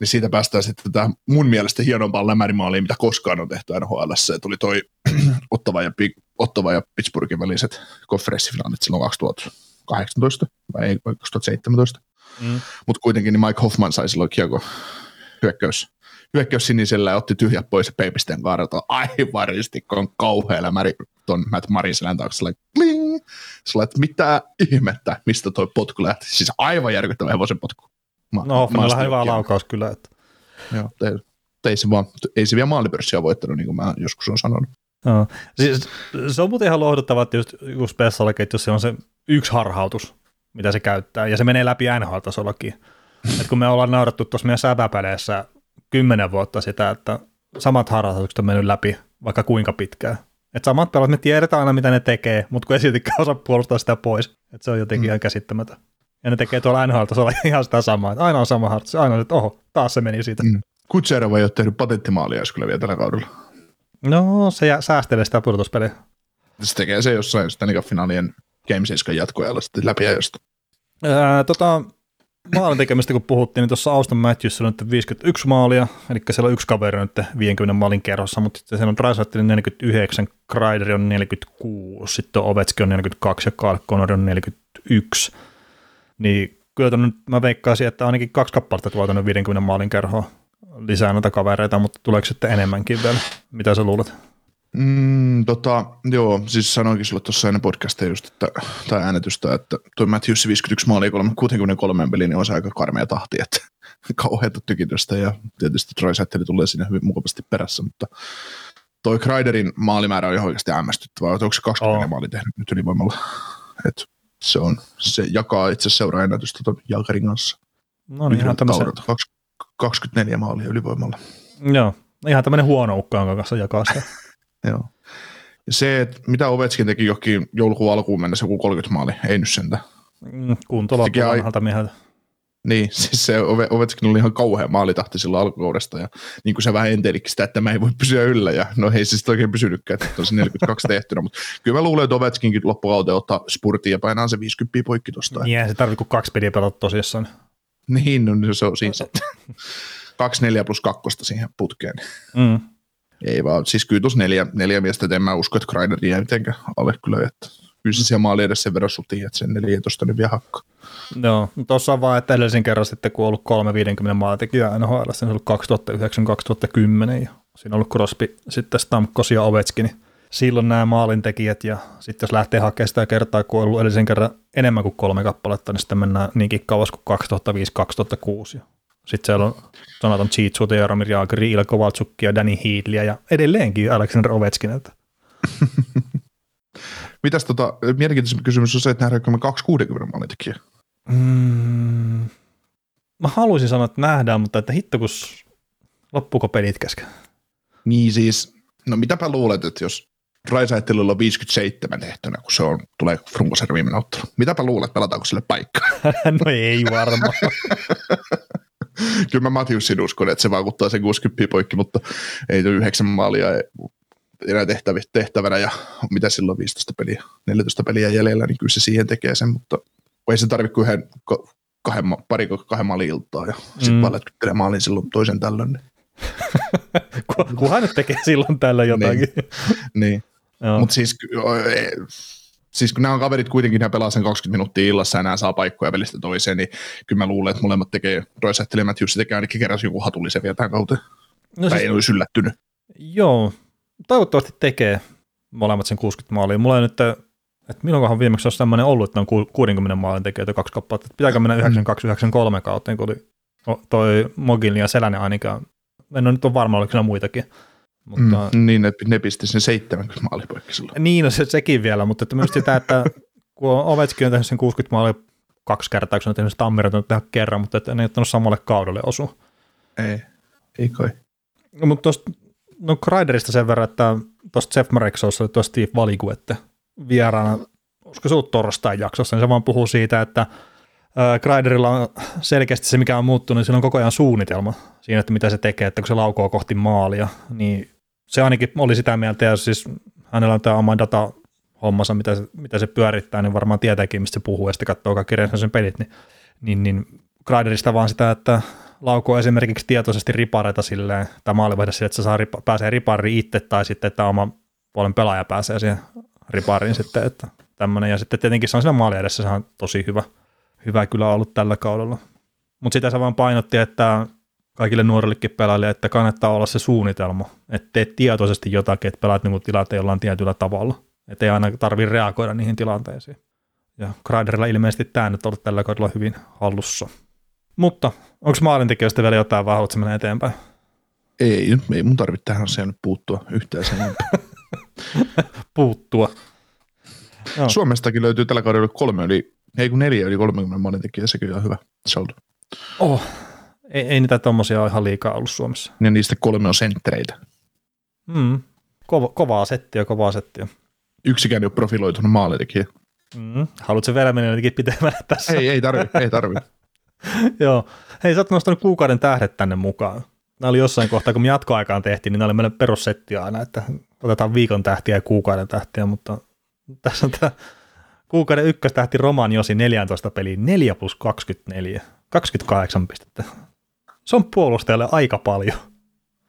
niin siitä päästään sitten tähän mun mielestä hienompaan lämärimaaliin, mitä koskaan on tehty NHL. Se tuli toi *clears throat* Ottava ja, Ottava ja Pittsburghin väliset konferenssifinaalit silloin 2018 vai 2017. Mm. Mutta kuitenkin niin Mike Hoffman sai silloin kiekko hyökkäys, hyökkäys sinisellä ja otti tyhjät pois ja peipisteen kaarelta aivan ristikkoon kauhea lämäri ton Matt Mariselän taakse. Kling! Sillä että mitä ihmettä, mistä toi potku lähti. Siis aivan järkyttävä hevosen potku. Ma- no, Hoffmanilla hyvä laukaus kyllä. Että. Joo, te, ei, se vaan, ei se vielä maalipörssiä voittanut, niin kuin mä joskus on sanonut. No. Siis, se on muuten ihan lohduttava, että just, just Spessalle-ketjussa se on se yksi harhautus, mitä se käyttää, ja se menee läpi NHL-tasollakin. Et kun me ollaan naurattu tuossa meidän säpäpeleissä kymmenen vuotta sitä, että samat harhautukset on mennyt läpi vaikka kuinka pitkään. Et samat pelat, me tiedetään aina mitä ne tekee, mutta kun ei siltikään osaa puolustaa sitä pois. Et se on jotenkin mm. ihan käsittämätöntä. Ja ne tekee tuolla NHL-tasolla *laughs* ihan sitä samaa. Että aina on sama hartsi. Aina on, että oho, taas se meni siitä. Mm. Kutserova ei ole tehnyt patenttimaalia, jos kyllä vielä tällä kaudella. No, se säästelee sitä pudotuspeliä. Se tekee se jossain Stanley finaalien Game 7 jatkoajalla sitten läpi ajosta. Ää, tota, maalin tekemistä kun puhuttiin, niin tuossa Auston Matthews on nyt 51 maalia, eli siellä on yksi kaveri nyt 50 maalin kerrossa, mutta sitten siellä on Drysaitlin 49, Kreider on 46, sitten Ovechkin on 42 ja Carl Connor on 41 niin kyllä nyt mä veikkaisin, että ainakin kaksi kappaletta tulee tuonne 50 maalin kerhoa lisää noita kavereita, mutta tuleeko sitten enemmänkin vielä? Mitä sä luulet? Mm, tota, joo, siis sanoinkin sulle tuossa ennen podcastia just, että, tai äänetystä, että tuo Matthews 51 maalia 63 peliin, niin on se aika karmea tahti, että *laughs* kauheata tykitystä ja tietysti Troy tulee sinne hyvin mukavasti perässä, mutta toi Kreiderin maalimäärä on ihan oikeasti hämmästyttävä, onko se 20 oh. maali tehnyt nyt ylivoimalla, että se, on, se jakaa itse seuraa ennätystä tuon Jalkarin kanssa. No niin, ihan tämmöisen... 24 maalia ylivoimalla. Joo, ihan tämmöinen huono ukka, jonka kanssa jakaa sitä. *laughs* Joo. Ja se, että mitä Ovetskin teki johonkin joulukuun alkuun mennessä, joku 30 maali, ei nyt sentä. Mm, kunto vanhalta mieheltä. Niin, *laughs* siis se Ovechkin oli ihan kauhean maalitahti silloin alkukaudesta ja niin kuin se vähän entelikin sitä, että mä ei voi pysyä yllä ja no ei se sitten oikein pysynytkään, että on se 42 *laughs* tehtynä, mutta kyllä mä luulen, että Ovechkinkin loppukauteen ottaa spurtiin ja painaa se 50 poikki tosta. Niin, se tarvii kuin kaksi peliä pelata tosissaan. Niin, no se on siis *laughs* kaksi neljä plus kakkosta siihen putkeen. Mm. Ei vaan, siis kyllä tuossa neljä, neljä miestä, että en mä usko, että Kreider jää mitenkään alle kyllä, että kyllä se maali edes sen verran sutiin, että sen 14 niin vielä hakkaa. Joo, tuossa on vaan, että edellisen kerran sitten, kun on ollut 350 maatekijää NHL, se on ollut 2009-2010, ja siinä on ollut Crosby, sitten Stamkos ja Ovechkin, niin silloin nämä maalintekijät, ja sitten jos lähtee hakemaan sitä kertaa, kun on ollut edellisen kerran enemmän kuin kolme kappaletta, niin sitten mennään niinkin kauas kuin 2005-2006. Sitten siellä on Jonathan Cheatsuuta, Jaromir Jaagri, Ilko ja Danny Headley ja edelleenkin Alexander Ovechkin. *laughs* Mitäs tota, mielenkiintoisempi kysymys on se, että nähdäänkö me 260 maalintekijää? Mm, mä haluaisin sanoa, että nähdään, mutta että hitto, kun loppuuko pelit kesken? Niin siis, no mitäpä luulet, että jos Raisaittelulla on 57 tehtynä, kun se on, tulee Frunkosen viimeinen ottelu. Mitäpä luulet, pelataanko sille paikkaa? *laughs* no ei varmaan. *laughs* *laughs* Kyllä mä Matthewsin uskon, että se vaikuttaa sen 60 poikki, mutta ei ole yhdeksän maalia enää tehtävä, tehtävänä ja mitä silloin 15 peliä, 14 peliä jäljellä, niin kyllä se siihen tekee sen, mutta ei se tarvitse kuin yhden, kahden, pari kahden maalin iltaa ja mm. sitten vaan lätkyttelee maalin silloin toisen tällöin. Niin. *laughs* Kunhan nyt tekee silloin tällä jotakin. niin. *laughs* niin. Mutta siis, siis kun nämä kaverit kuitenkin nämä pelaa sen 20 minuuttia illassa ja nämä saa paikkoja välistä toiseen, niin kyllä mä luulen, että molemmat tekee, Roisähteli ja Matthews tekee ainakin kerran joku hatullisen vielä tämän kautta. No tai siis, ei olisi yllättynyt. Joo, toivottavasti tekee molemmat sen 60 maalia. Mulla ei nyt, että milloinkohan viimeksi olisi tämmöinen ollut, että on 60 maalin tekijöitä kaksi kappaletta. Pitääkö mennä 92-93 kauteen, kun oli toi Mogin ja Selänen ainakaan. En ole nyt on varma, oliko siinä muitakin. Mutta, mm, niin, että ne pisti sen 70 maalipoikki silloin. Niin, no se, sekin vielä, mutta että myös sitä, että kun Ovechkin on tehnyt sen 60 maalia kaksi kertaa, kun se on tehnyt Stammerit on tehdä kerran, mutta että ne ei ottanut samalle kaudelle osu. Ei, ei kai. No, mutta tuosta, no Kreiderista sen verran, että tuosta Jeff Mareksossa oli tuosta Steve Valigu, että vieraana, olisiko se ollut torstain jaksossa, niin se vaan puhuu siitä, että Kreiderilla on selkeästi se, mikä on muuttunut, niin sillä on koko ajan suunnitelma siinä, että mitä se tekee, että kun se laukoo kohti maalia, niin se ainakin oli sitä mieltä, ja siis hänellä on tämä oma data hommansa, mitä mitä se pyörittää, niin varmaan tietääkin, mistä se puhuu, ja sitten katsoo kaikki sen pelit, niin, niin, niin Kreiderista vaan sitä, että laukoo esimerkiksi tietoisesti ripareita silleen, tai maalivahda sille, että se saa ripa, pääsee ripariin itse, tai sitten, että oma puolen pelaaja pääsee siihen ripariin sitten, että tämmöinen, ja sitten tietenkin se on siinä maali edessä, se on tosi hyvä, hyvä kyllä ollut tällä kaudella. Mutta sitä se vaan painotti, että kaikille nuorillekin pelaajille, että kannattaa olla se suunnitelma, että teet tietoisesti jotakin, että pelaat niin tilanteen jollain tietyllä tavalla, että ei aina tarvitse reagoida niihin tilanteisiin. Ja Kreiderilla ilmeisesti tämä nyt on ollut tällä kaudella hyvin hallussa. Mutta onko maalintekijöistä vielä jotain, vai haluatko mennä eteenpäin? Ei, ei mun tarvitse tähän asiaan nyt puuttua yhtään sen *laughs* Puuttua. No. Suomestakin löytyy tällä kaudella kolme yli, ei kun neljä yli 30 maalintekijää, sekin on hyvä saldo. Oh, ei, ei niitä tommosia ole ihan liikaa ollut Suomessa. Ja niistä kolme on senttereitä. Mm. Kova, kovaa settiä, kovaa settiä. Yksikään ei ole profiloitunut maalintekijä. Mm. Haluatko vielä mennä jotenkin pitemmälle tässä? Ei, ei tarvi, ei tarvi. *laughs* Joo. Hei, sä oot nostanut kuukauden tähdet tänne mukaan. Nämä oli jossain kohtaa, kun me jatkoaikaan tehtiin, niin nämä oli meidän perussetti aina, että otetaan viikon tähtiä ja kuukauden tähtiä, mutta tässä on tämä kuukauden ykköstähti Roman Josi 14 peliin, 4 plus 24, 28 pistettä. Se on puolustajalle aika paljon.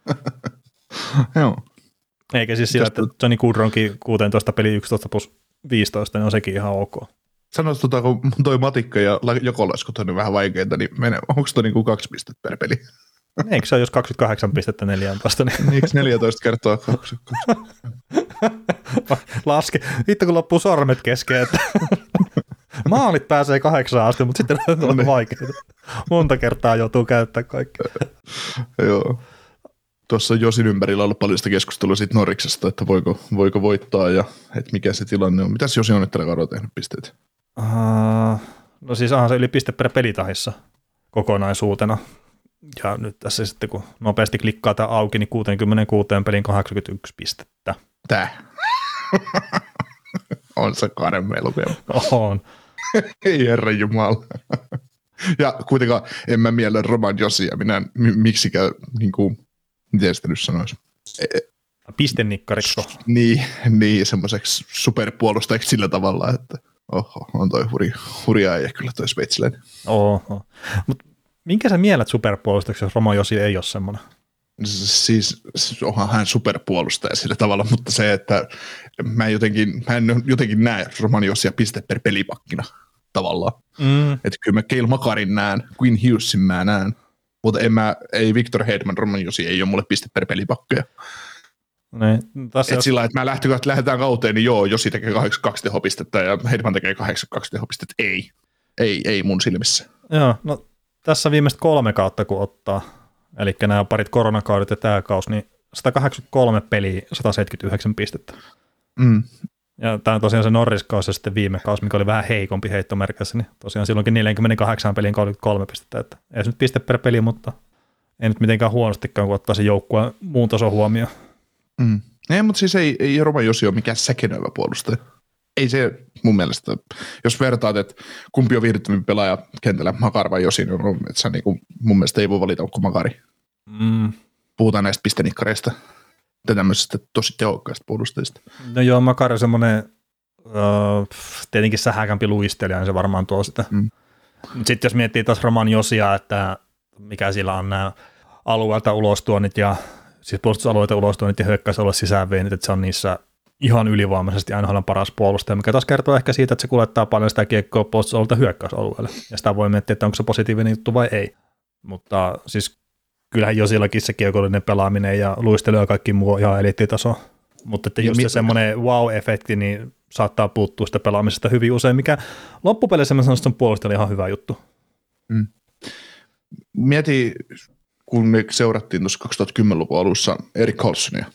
*laughs* Joo. Eikä siis sillä, että Johnny Goodronkin 16 peli 11 plus 15, niin on sekin ihan ok. Sanois, tota, kun toi matikka ja jokolaskut on niin vähän vaikeita, niin mene, onko toi niinku kaksi pistettä per peli? *laughs* Eikö se ole jos 28 pistettä 14? Niin... Eikö 14 kertaa 2? Laske. Hitto kun loppuu sormet kesken, että *laughs* maalit pääsee kahdeksaan asti, mutta sitten on niin. vaikeaa. Monta kertaa joutuu käyttämään kaikki. Joo. Tuossa Josin ympärillä on ollut paljon sitä keskustelua siitä Noriksesta, että voiko, voiko voittaa ja että mikä se tilanne on. Mitäs Josi on nyt tällä kaudella tehnyt pisteet? Uh, no siis onhan se yli piste per pelitahissa kokonaisuutena. Ja nyt tässä sitten kun nopeasti klikkaa tämä auki, niin 66 pelin 81 pistettä. Tää. *laughs* on se karmelukema. On. *laughs* Ei herra jumala. ja kuitenkaan en mä miele Roman Josia, minä miksikään, niin kuin, miten sitä nyt sanoisi? E, e, Pistennikkarikko. Niin, niin semmoiseksi superpuolustajaksi sillä tavalla, että oho, on toi huri, hurja ja kyllä toi sveitsiläinen. Oho. Mutta minkä sä mielät superpuolustajaksi, jos Roman Josi ei ole semmoinen? Siis, siis onhan hän superpuolustaja sillä tavalla, mutta se, että mä en jotenkin, mä en jotenkin näe Romaniosia piste per pelipakkina tavallaan. Mm. Että kyllä mä Keil Makarin näen, Queen Hughesin mä näen, mutta en mä, ei Victor Hedman Romaniosi ei ole mulle piste per pelipakkeja. Niin, Et jos... sillä että mä lähten, että lähdetään kauteen, niin joo, jos tekee 82 tehopistettä ja Hedman tekee 82 tehopistettä, ei. Ei, ei mun silmissä. Joo, no tässä viimeistä kolme kautta kun ottaa, eli nämä parit koronakaudet ja tämä kaus, niin 183 peliä, 179 pistettä. Mm. Ja tämä on tosiaan se Norris-kausi ja sitten viime kausi, mikä oli vähän heikompi heittomerkissä, niin tosiaan silloinkin 48 peliin 33 pistettä, että ei se nyt piste per peli, mutta ei nyt mitenkään huonostikaan, kun ottaa se joukkue muun tason huomioon. Mm. Ei, mutta siis ei, ei Roma Josi ole mikään säkenöivä puolustaja. Ei se mun mielestä, jos vertaat, että kumpi on viihdyttävin pelaaja kentällä, Makar vai Josi, niin että sä, niin kuin, mun mielestä ei voi valita kuin Makari. Mm. Puhutaan näistä pistenikkareista ja tämmöisistä tosi tehokkaista puolustajista. No joo, Makari on semmoinen uh, tietenkin sähäkämpi luistelija, niin se varmaan tuo sitä. Mm. Mutta sitten jos miettii taas Roman Josia, että mikä sillä on nämä alueelta ulostuonnit ja siis puolustusalueita ulostuonnit ja hyökkäysalue sisäänveinit, että se on niissä ihan ylivoimaisesti aina paras puolustaja, mikä taas kertoo ehkä siitä, että se kuljettaa paljon sitä kiekkoa puolustusalueelta hyökkäysalueelle. Ja sitä voi miettiä, että onko se positiivinen juttu vai ei. Mutta siis kyllähän jo silläkin se kiekollinen pelaaminen ja luistelu ja kaikki muu on ihan eliittitaso. Mutta että just se semmoinen wow-efekti, niin saattaa puuttua sitä pelaamisesta hyvin usein, mikä loppupeleissä mä sanoisin, että on ihan hyvä juttu. Mm. Mieti, kun me seurattiin tuossa 2010-luvun alussa Erik Carlsonia,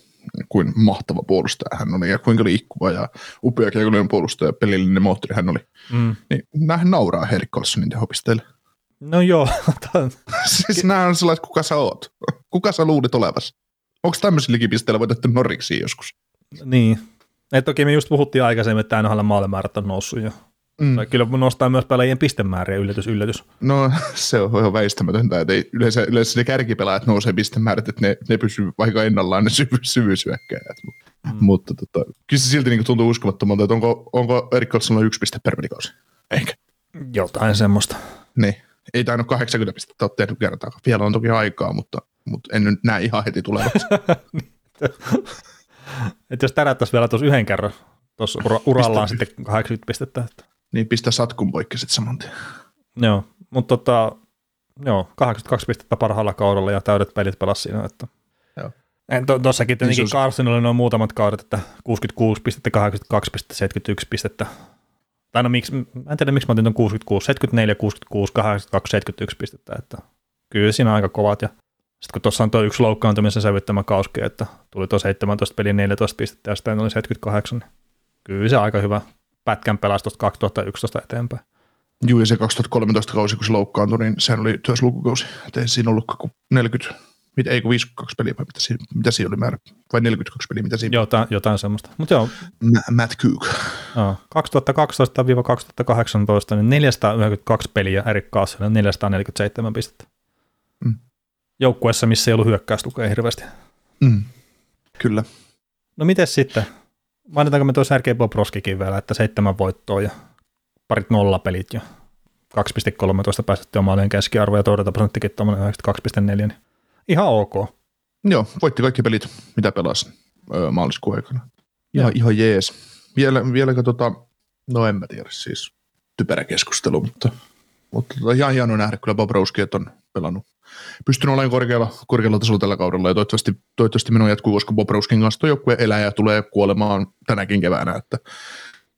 kuin mahtava puolustaja hän oli ja kuinka liikkuva ja upea kiekollinen puolustaja ja pelillinen moottori hän oli. Mm. Niin näähän nauraa Erik Carlsonin tehopisteille. No joo. *laughs* *laughs* siis nämä on sellaiset, kuka sä oot? *laughs* Kuka sä luulit olevasi? Onko tämmöisillä pisteillä voitettu Norriksiin joskus? Niin. Et toki me just puhuttiin aikaisemmin, että NHL maalimäärät on noussut jo. Mm. Kyllä nostaa myös pelaajien pistemääriä, yllätys, yllätys. No *laughs* se on ihan väistämätöntä, että ei, yleensä, yleensä ne kärkipelaajat nousee pistemäärät, että ne, ne pysyy vaikka ennallaan ne syvy, syvyysyökkäjät. Mm. Mutta tota, kyllä se silti niin tuntuu uskomattomalta, että onko, onko Erik Karlssonilla yksi piste per pelikausi? Eikä. Jotain semmoista. Niin ei tainnut 80 pistettä ole tehnyt kertaa. Vielä on toki aikaa, mutta, mutta en nyt näe ihan heti tulevat. *laughs* että jos tärättäisiin vielä tuossa yhden kerran, tuossa ura- urallaan sitten 80 pistettä. Että. Niin pistä satkun poikki sitten saman tien. Joo, mutta tota, joo, 82 pistettä parhaalla kaudella ja täydet pelit pelasi siinä. Että. Joo. To, tietenkin niin Carsonilla noin muutamat kaudet, että 66 pistettä, 82 pistettä, 71 pistettä, tai no miksi, mä en tiedä miksi mä otin tuon 66, 74, 66, 82, 71 pistettä, että kyllä siinä on aika kovat ja sitten kun tuossa on tuo yksi loukkaantumisen sävyttämä kauski, että tuli tuo 17 peli 14 pistettä ja sitten oli 78, niin kyllä se aika hyvä pätkän pelastus 2011 eteenpäin. Joo, ja se 2013 kausi, kun se loukkaantui, niin sehän oli työslukukausi. Että ei siinä ollut kuin 40 Mit, ei kun 52 peliä, vai mitä, siinä, mitä siinä oli määrä? Vai 42 peliä, mitä siinä Jotain, jotain semmoista. Mut joo. Matt Cook. Joo, 2012-2018 niin 492 peliä Erik Kaassanen, 447 pistettä. Mm. Joukkueessa, missä ei ollut hyökkäystukea hirveästi. Mm. Kyllä. No miten sitten? Mainitaanko me tuo Sergei Bobrovskikin vielä, että seitsemän voittoa ja parit nollapelit ja 2,13 päästettyä maalien keskiarvo ja torjuntaprosenttikin tuommoinen 92,4, niin ihan ok. Joo, voitti kaikki pelit, mitä pelasi öö, maaliskuun aikana. Ihan, ihan jees. Vielä, vieläkö tota, no en mä tiedä siis, typerä keskustelu, mutta, mutta tota, ihan hienoa nähdä kyllä Bob Rowski, että on pelannut. Pystynyt olemaan korkealla, korkealla tasolla tällä kaudella ja toivottavasti, toivottavasti minun jatkuu, koska Bob Rowskin kanssa tuo joukkue elää ja tulee kuolemaan tänäkin keväänä, että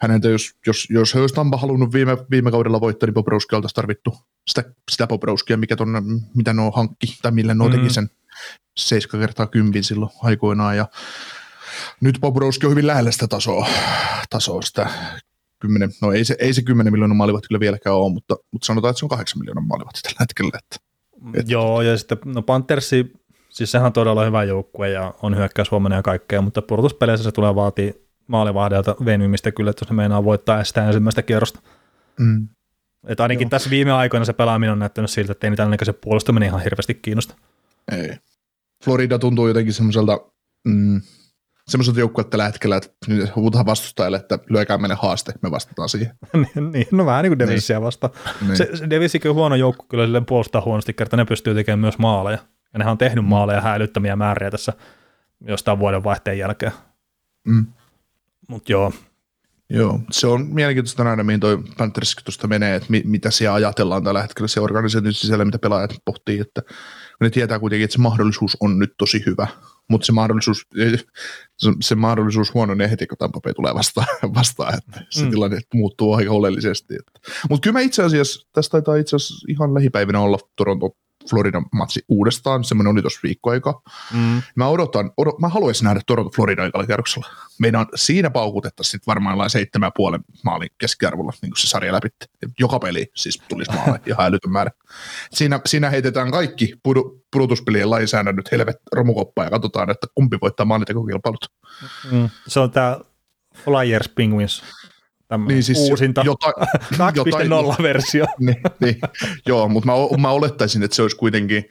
häneltä, jos, jos, jos he olisi Tampa halunnut viime, viime kaudella voittaa, niin Bob Rowski oltaisiin tarvittu sitä, sitä Bob Rowskia, mikä ton, mitä nuo hankki, tai millä nuo mm. teki sen 7 kertaa 10 silloin aikoinaan, ja nyt Bob Rowski on hyvin lähellä sitä tasoa, tasoa sitä 10, no ei se, ei se 10 miljoonaa maalivat kyllä vieläkään ole, mutta, mutta sanotaan, että se on 8 miljoonaa maalivat tällä hetkellä. Että, että. Joo, ja sitten no Panthersi, siis sehän on todella hyvä joukkue ja on hyökkäyshuomenna ja kaikkea, mutta pudotuspeleissä se tulee vaatii maalivahdelta venymistä kyllä, että jos ne meinaa voittaa sitä ensimmäistä kierrosta. Mm. Että ainakin Joo. tässä viime aikoina se pelaaminen on näyttänyt siltä, että ei niitä se puolustaminen ihan hirveästi kiinnosta. Ei. Florida tuntuu jotenkin semmoiselta, mm, semmoiselta joukkueelta tällä hetkellä, että huutaa vastustajalle, että lyökää meille haaste, me vastataan siihen. *laughs* Niin, niin, no vähän niin kuin Devilsia niin. vasta. Niin. Se, se Devilsikin on huono joukku, kyllä silleen puolustaa huonosti, kerta ne pystyy tekemään myös maaleja. Ja nehän on tehnyt maaleja häilyttämiä määriä tässä jostain vuoden vaihteen jälkeen. Mm. Mutta joo, Joo, se on mielenkiintoista nähdä, mihin toi Panthers tuosta menee, että mi- mitä siellä ajatellaan tällä hetkellä se organisaation sisällä, mitä pelaajat pohtii, että ne tietää kuitenkin, että se mahdollisuus on nyt tosi hyvä, mutta se mahdollisuus, se, mahdollisuus huononee heti, kun Tampa Bay tulee vastaan, vastaan että se Mm. mm. tilanne muuttuu aika oleellisesti. Mutta kyllä mä itse asiassa, tästä taitaa itse asiassa ihan lähipäivinä olla Toronto Floridan matsi uudestaan, semmoinen oli tuossa viikko aikaa. mm, Mä odotan, odot, mä haluaisin nähdä Toronto Florida ekalla kierroksella. Meidän siinä paukutettaisiin sitten varmaan jollain seitsemän puolen maalin keskiarvolla, niin kuin se sarja läpi. Joka peli siis tulisi maaleja, *laughs* ihan älytön määrä. Siinä, siinä heitetään kaikki pudu, pudotuspelien lainsäädännöt helvet romukoppaan ja katsotaan, että kumpi voittaa maalintekokilpailut. mm. se on tämä Flyers Penguins, tämmöinen niin siis uusinta jota, *laughs* 2.0-versio. *laughs* niin, niin, joo, mutta mä, mä olettaisin, että se olisi kuitenkin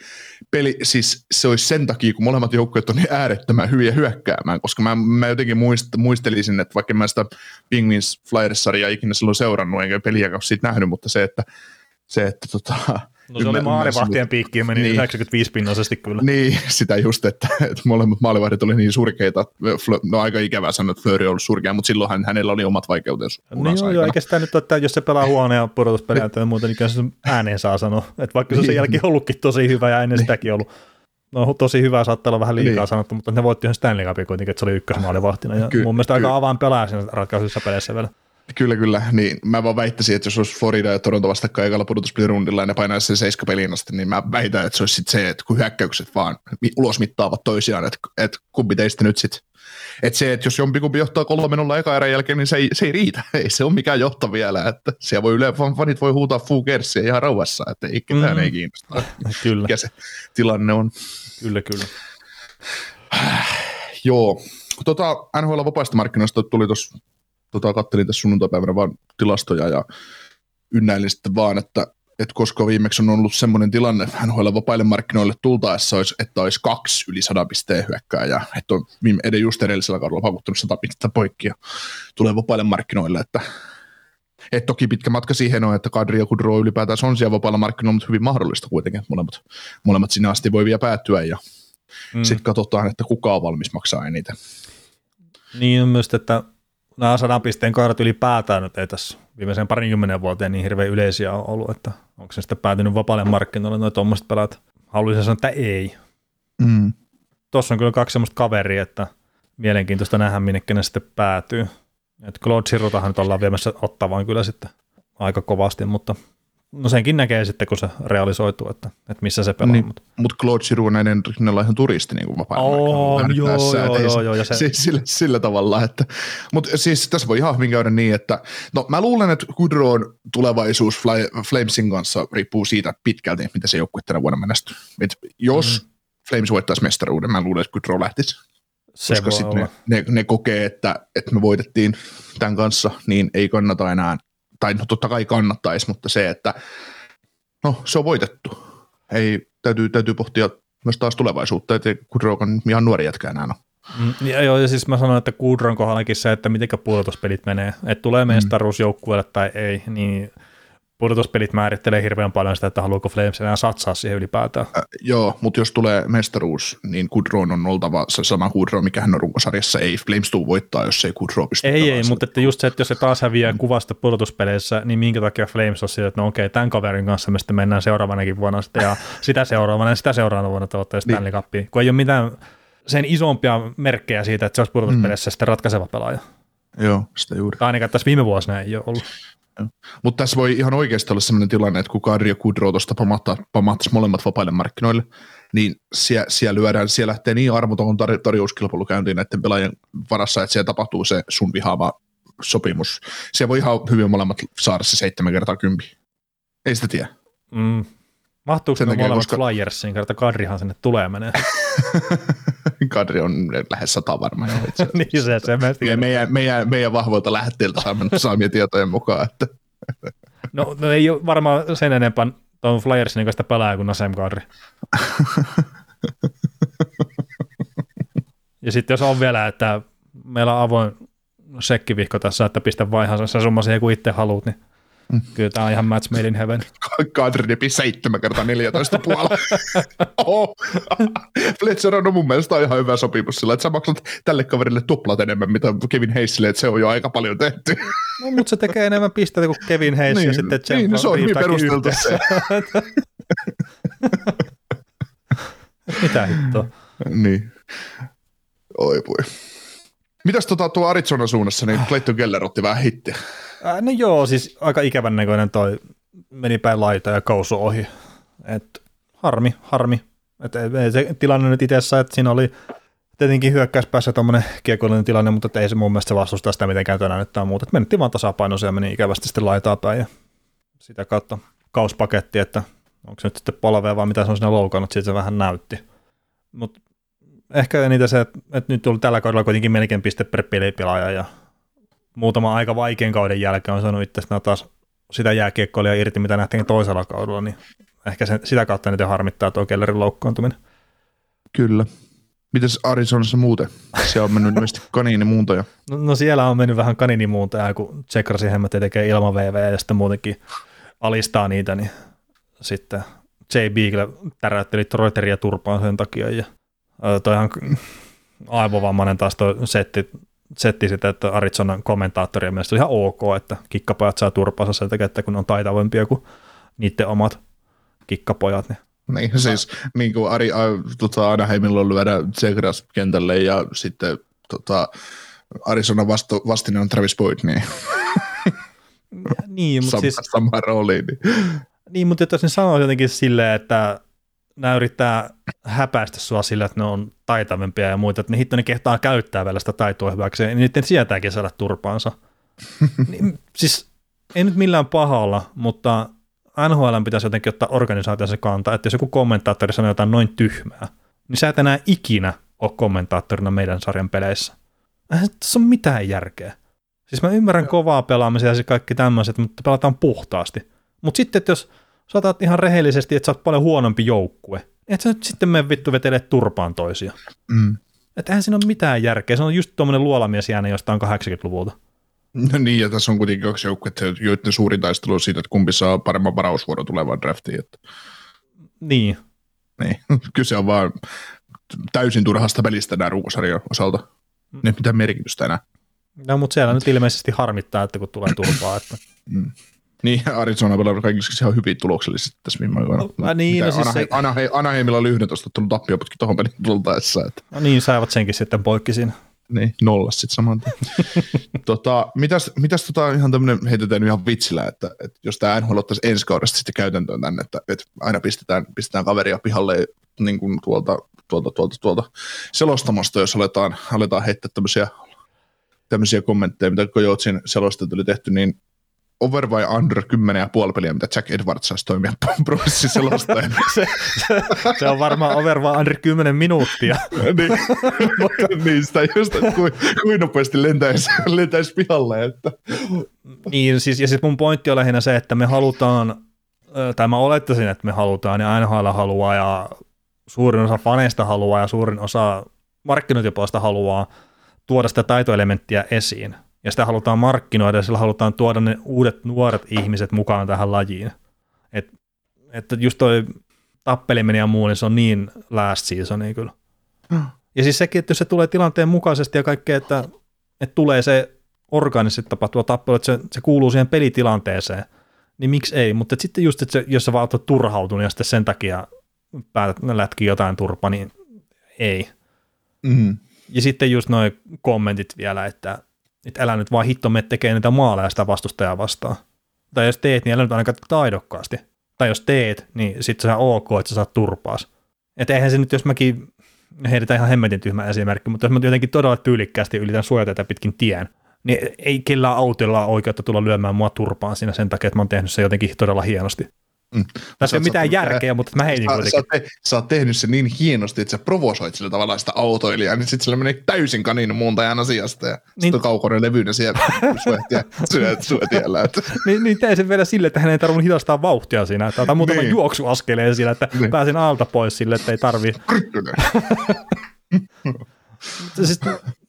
peli, siis se olisi sen takia, kun molemmat joukkueet on niin äärettömän hyviä hyökkäämään, koska mä, mä jotenkin muist, muistelisin, että vaikka mä sitä Penguins Flyers-sarjaa ikinä silloin seurannut, enkä peliäkään siitä nähnyt, mutta se, että se, että tota, No se oli maalivahtien piikki ja meni Niin. 95 pinnaisesti kyllä. Niin, sitä just, että, että molemmat maalivahdit oli niin surkeita. No aika ikävää sanoa, että Fleury on ollut surkea, mutta silloin hän, hänellä oli omat vaikeutensa. No joo, joo, eikä sitä nyt että jos se pelaa huonoja pudotuspelejä tai muuta, niin kyllä se ääneen saa sanoa. Että vaikka se on sen Niin. jälkeen ollutkin tosi hyvä ja ennen sitäkin ollut. No tosi hyvä saattaa olla vähän liikaa Niin. sanottu, mutta ne voitti ihan Stanley Cupin kuitenkin, että se oli ykkösmaalivahtina. Ja Ky- mun mielestä aika avaan pelaa siinä ratkaisuissa peleissä vielä. Kyllä, kyllä. Niin, mä vaan väittäisin, että jos olisi Florida ja Toronto vastakkain ekalla pudotuspelirundilla ja ne painaisi sen seiska peliin asti, niin mä väitän, että se olisi sit se, että kun hyökkäykset vaan mi- ulosmittaavat toisiaan, että, että kumpi teistä nyt sitten. Että se, että jos jompikumpi johtaa 3-0 eka erän jälkeen, niin se ei, se ei riitä. *laughs* Ei se ole mikään johto vielä. Että siellä voi yle, fan- fanit voi huutaa Foo Kersia ihan rauhassa, että ei ketään Mm. ei kiinnosta, *laughs* Kyllä, mikä se tilanne on. kyllä, kyllä. *sighs* Joo. Tota, NHL vapaista markkinoista tuli tuossa, tota, kattelin tässä sunnuntapäivänä vaan tilastoja ja ynnäilin sitten vaan, että, että koska viimeksi on ollut semmoinen tilanne NHL vapaille markkinoille tultaessa, olisi, että olisi kaksi yli 100 pisteen hyökkääjää, että on viime, eden just edellisellä kaudella pakuttanut 100 pistettä poikki ja tulee vapaille markkinoille, että et toki pitkä matka siihen on, että Kadri ja Kudro ylipäätään on siellä vapailla markkinoilla, mutta hyvin mahdollista kuitenkin, että molemmat, molemmat sinne asti voi vielä päätyä ja mm. sitten katsotaan, että kuka on valmis maksaa eniten. Niin on myös, että nämä sadan pisteen kaudet ylipäätään nyt ei tässä viimeisen parinkymmenen vuoteen niin hirveän yleisiä ole ollut, että onko se sitten päätynyt vapaalle markkinoille noin tuommoiset pelaat. Haluaisin sanoa, että ei. Mm. Tuossa on kyllä kaksi semmoista kaveria, että mielenkiintoista nähdä, minnekä ne sitten päätyy. Et Claude Sirutahan nyt ollaan viemässä ottavaan kyllä sitten aika kovasti, mutta no senkin näkee sitten, kun se realisoituu, että, että missä se pelaa. Niin, Mutta. Mutta Claude Giroux on näiden rinnalla ihan turisti niin kuin On, joo, joo, joo, joo, ja se- *laughs* siis sillä, sillä, tavalla, että, mutta siis tässä voi ihan hyvin käydä niin, että no mä luulen, että Goodrown tulevaisuus Fly, Flamesin kanssa riippuu siitä pitkälti, mitä se joukkue tänä vuonna menestyy. Et jos mm. Flames voittaisi mestaruuden, mä luulen, että Goodrow lähtisi, Se koska sitten ne, ne, ne, kokee, että, että me voitettiin tämän kanssa, niin ei kannata enää, tai no totta kai kannattaisi, mutta se, että no se on voitettu. Ei, täytyy, täytyy pohtia myös taas tulevaisuutta, että Kudrow on ihan nuori jätkä enää. No. Mm, ja, joo, ja siis mä sanoin, että Kudron kohdallakin se, että miten pudotuspelit menee, että tulee mestaruus joukkueelle tai ei, niin pudotuspelit määrittelee hirveän paljon sitä, että haluaako Flames enää satsaa siihen ylipäätään. Äh, joo, mutta jos tulee mestaruus, niin Kudrow on oltava se sama Kudrow, mikä hän on runkosarjassa. Ei Flames tuu voittaa, jos ei Kudrow pysty Ei, ei, mutta että just se, että jos se taas häviää kuvasta pudotuspeleissä, niin minkä takia Flames on sillä, että no okei, tämän kaverin kanssa me sitten mennään seuraavanakin vuonna sitten, ja sitä seuraavana ja sitä seuraavana vuonna toivottavasti Stanley Cupia, kun ei ole mitään sen isompia merkkejä siitä, että se olisi pudotuspeleissä mm. sitten ratkaiseva pelaaja. Joo, sitä juuri. Tai ainakaan tässä viime vuosina ei ole ollut. Mutta tässä voi ihan oikeasti olla sellainen tilanne, että kun Kadri ja Kudrow tuosta pamattaisi molemmat vapaille markkinoille, niin siellä, siellä lyödään, siellä lähtee niin armoton tar- tarjouskilpailu käyntiin näiden pelaajien varassa, että siellä tapahtuu se sun vihaava sopimus. Siellä voi ihan hyvin molemmat saada se seitsemän kertaa kympi. Ei sitä tiedä. Mm. Mahtuuko Sen ne takia, molemmat koska- Flyersiin, kerta Kadrihan sinne tulee menee. *laughs* Kadri on lähes sata varmaan. jo asiassa. *laughs* niin se, se mä Ja tiedän. meidän, meidän, meidän vahvoilta lähetteiltä saamme, saamien tietojen mukaan, että No, no, ei ole varmaan sen enempää tuon Flyersin kanssa pelaaja kuin Nasem Kadri. ja sitten jos on vielä, että meillä on avoin sekkivihko tässä, että pistä vaihansa se summa siihen, kun itse haluat, niin Mm. kyllä tämä on ihan match made in heaven. Kadrinepi 7 kertaa 14 puolella. Fletcher on mun mielestä ihan hyvä sopimus sillä, että sä maksat tälle kaverille tuplat enemmän, mitä Kevin Hayesille, että se on jo aika paljon tehty. No, mutta se tekee enemmän pisteitä kuin Kevin Hayes niin, ja sitten Jeff niin, se on hyvin perusteltu se. *laughs* Mitä hittoa? niin. Oi voi. Mitäs tota, tuo Arizona suunnassa, niin Clayton Geller otti vähän hittiä. Äh, no joo, siis aika ikävän näköinen toi meni päin laita ja kausu ohi. Et harmi, harmi. Et ei se tilanne nyt itsessä, että siinä oli tietenkin hyökkäyspäässä tuommoinen kiekollinen tilanne, mutta ei se mun mielestä vastusta sitä mitenkään tänään tai muuta. Et menettiin vaan tasapainoisia ja meni ikävästi sitten laitaa päin ja sitä kautta kauspaketti, että onko se nyt sitten polvea vai mitä se on siinä loukannut, siitä se vähän näytti. Mutta ehkä eniten se, että, että nyt tuli tällä kaudella kuitenkin melkein piste per pelipelaaja ja muutama aika vaikean kauden jälkeen on saanut itse taas sitä jääkiekkoilia irti, mitä nähtiin toisella kaudella, niin ehkä sen, sitä kautta niitä harmittaa tuo Kellerin loukkaantuminen. Kyllä. Mites Arizonassa muuten? Se on mennyt ilmeisesti *laughs* kaniinimuuntaja. No, no, siellä on mennyt vähän kaniinimuuntaja, kun Tsekrasi hemmet tekee ilman VV ja sitten muutenkin alistaa niitä, niin sitten J. Beagle täräytteli Reuteria turpaan sen takia ja toihan aivovammainen taas toi setti, setti sitä, että Arizonan kommentaattorien mielestä ihan ok, että kikkapojat saa turpansa sen takia, että kun on taitavampia kuin niiden omat kikkapojat. Niin, niin siis niin kuin Ari, a, tota, Anaheimilla lyödä Zegras kentälle ja sitten tota, Arizona vastu, vastine on Travis Boyd, niin, niin mutta sama, siis, sama rooli. Niin. niin, mutta jos ne sanoo jotenkin silleen, että nämä yrittää häpäistä sua sillä, että ne on taitavampia ja muita, että ne hitto ne kehtaa käyttää vielä sitä taitoa hyväkseen, niin niiden sietääkin saada turpaansa. *laughs* niin, siis ei nyt millään pahalla, mutta NHL pitäisi jotenkin ottaa organisaatiossa kantaa, että jos joku kommentaattori sanoo jotain noin tyhmää, niin sä et enää ikinä ole kommentaattorina meidän sarjan peleissä. Eihän tässä ole mitään järkeä. Siis mä ymmärrän kovaa pelaamisia ja kaikki tämmöiset, mutta pelataan puhtaasti. Mutta sitten, että jos saatat ihan rehellisesti, että sä oot paljon huonompi joukkue. Et sä nyt sitten mene vittu vetele turpaan toisia. Mm. Että eihän siinä ole mitään järkeä. Se on just tuommoinen luolamies jääne jostain 80-luvulta. No niin, ja tässä on kuitenkin kaksi joukkuetta, joiden suurin taistelu on siitä, että kumpi saa paremman varausvuoro tulevaan draftiin. Että... Niin. Niin, *laughs* kyse on vaan täysin turhasta pelistä nämä ruukosarjan osalta. Ne pitää merkitystä enää. No, mutta siellä nyt ilmeisesti harmittaa, että kun tulee turpaa. Että... Mm. Niin, *laughs* Arizona pelannut kaikiksi ihan hyvin tuloksellisesti tässä viime aikoina. No, niin, no, siis Anaheim, se... Anaheim, Anaheimilla oli 11 tullut tappioputki tuohon pelin tultaessa. Että. No niin, saivat senkin sitten poikki siinä. Niin, nollas sitten saman tien. *laughs* tota, mitäs, mitäs tota ihan tämmöinen heitetään ihan vitsillä, että, että jos tämä NHL ottaisi ensi kaudesta sitten käytäntöön tänne, että, että aina pistetään, pistetään kaveria pihalle niin kuin tuolta, tuolta, tuolta, tuolta selostamasta, jos aletaan, aletaan heittää tämmöisiä, tämmöisiä kommentteja, mitä Kojotsin selostajat oli tehty, niin over vai under 10,5 peliä, mitä Jack Edwards saisi toimia prosessin selostajana. se, se, se, on varmaan over vai under 10 minuuttia. *laughs* niin, *laughs* niin, sitä just, että kuin, kuin nopeasti lentäisi, *laughs* lentäisi pihalle. Että. niin, siis, ja sitten mun pointti on lähinnä se, että me halutaan, tai mä olettaisin, että me halutaan, ja NHL haluaa, ja suurin osa faneista haluaa, ja suurin osa markkinointipuolesta haluaa tuoda sitä taitoelementtiä esiin ja sitä halutaan markkinoida ja sillä halutaan tuoda ne uudet nuoret ihmiset mukaan tähän lajiin. Et, että just toi tappeliminen ja muu, niin se on niin last seasonia kyllä. Ja siis sekin, että jos se tulee tilanteen mukaisesti ja kaikkea, että, että tulee se orgaanisesti tapahtuva tappelu, että se, se kuuluu siihen pelitilanteeseen, niin miksi ei? Mutta sitten just, että se, jos sä vaan oot turhautunut ja sitten sen takia päätät lätkiä jotain turpa, niin ei. Mm. Ja sitten just noin kommentit vielä, että että älä nyt vaan hitto me tekee niitä maaleja sitä vastustajaa vastaan. Tai jos teet, niin älä nyt ainakaan taidokkaasti. Tai jos teet, niin se on ok, että sä saat turpaas. Että eihän se nyt, jos mäkin heitetään ihan hemmetin tyhmä esimerkki, mutta jos mä jotenkin todella tyylikkäästi ylitän suojateita pitkin tien, niin ei kellään autolla ole oikeutta tulla lyömään mua turpaan siinä sen takia, että mä oon tehnyt se jotenkin todella hienosti. Mm. Tässä ei ole mitään järkeä, mutta mä heitin kuitenkin. Sä, te, sä oot tehnyt se niin hienosti, että sä provosoit sillä tavalla sitä autoilijaa, niin sitten sillä menee täysin kanin muuntajan asiasta ja niin. sitten on kaukoinen levyinen siellä *laughs* syöt tiellä. Että. niin, niin tein sen vielä sille, että hän ei tarvinnut hidastaa vauhtia siinä, että otan muutaman niin. juoksuaskeleen siinä, että niin. pääsen alta pois sille, että ei tarvi. *laughs* siis,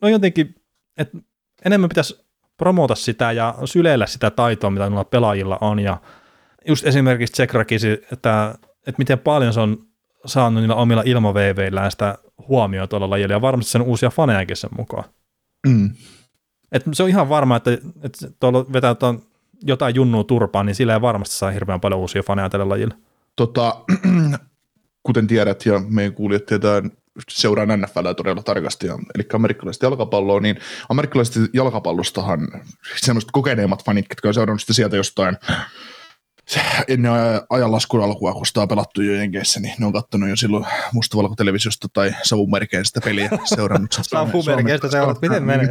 no jotenkin, että enemmän pitäisi promota sitä ja syleillä sitä taitoa, mitä noilla pelaajilla on ja just esimerkiksi Jack Rakisi, että, että miten paljon se on saanut niillä omilla ilmaveiveillään sitä huomioon tuolla lajilla, ja varmasti sen uusia fanejakin sen mukaan. Mm. Et se on ihan varma, että, että tuolla vetää tuon jotain junnua turpaan, niin sillä ei varmasti saa hirveän paljon uusia faneja tälle lajille. Tota, *clears throat* kuten tiedät ja meidän kuulijat tietää, seuraan NFL todella tarkasti, eli amerikkalaista jalkapalloa, niin amerikkalaisesta jalkapallostahan semmoiset kokeneemmat fanit, jotka on seurannut sitä sieltä jostain ennen ajanlaskun alkua, kun sitä on pelattu jo Jenkeissä, niin ne on kattonut jo silloin mustavalkotelevisiosta tai savumerkeistä peliä seurannut. *laughs* savumerkeistä seurat, miten menee?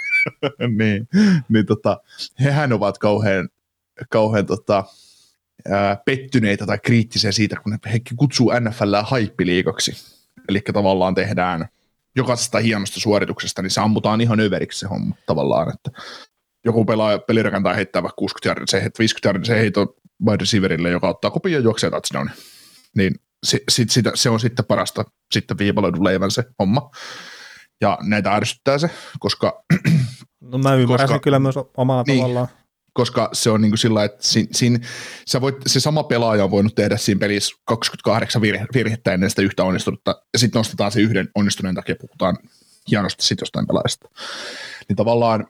*laughs* niin, niin tota, hehän ovat kauhean, kauhean tota, ää, pettyneitä tai kriittisiä siitä, kun he kutsuu NFLää haippiliikaksi. Eli tavallaan tehdään jokaisesta hienosta suorituksesta, niin se ammutaan ihan överiksi se homma tavallaan, että joku pelaa pelirakentaa heittää vaikka 60 jardia, se heittää 50 jardia, se heitto wide receiverille, joka ottaa kopin ja juoksee touchdown. Niin sit, sit, sit, se on sitten parasta sitten viipaloidun leivän se homma. Ja näitä ärsyttää se, koska... No mä ymmärrän koska, kyllä myös omalla niin, tavallaan. Koska se on niin kuin sillä, että sin, sin, sä voit, se sama pelaaja on voinut tehdä siinä pelissä 28 virhe, virhettä ennen sitä yhtä onnistunutta, ja sitten nostetaan se yhden onnistuneen takia, puhutaan hienosti sitten jostain pelaajasta. Niin tavallaan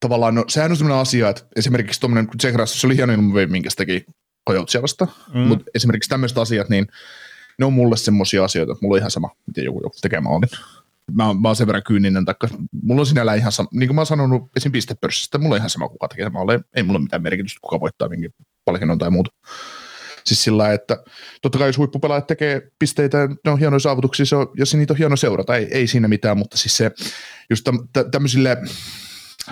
tavallaan, no, sehän on sellainen asia, että esimerkiksi tuommoinen, kun Russell, se oli hieno ilman minkä se teki Coyotesia vasta, mm. mutta esimerkiksi tämmöiset asiat, niin ne on mulle semmoisia asioita, että mulla on ihan sama, miten joku, joku tekee maalin. Mä, mä oon sen verran kyyninen, taikka mulla on sinällä ihan sama, niin kuin mä oon sanonut esim. pistepörssissä, mulla on ihan sama, kuka tekee maalin, ei mulla ole mitään merkitystä, kuka voittaa minkin palkinnon tai muuta. Siis sillä että totta kai jos huippupelaajat tekee pisteitä, ne on hienoja saavutuksia, se on, ja niitä on hieno seurata, ei, ei siinä mitään, mutta siis se, just tämmöisille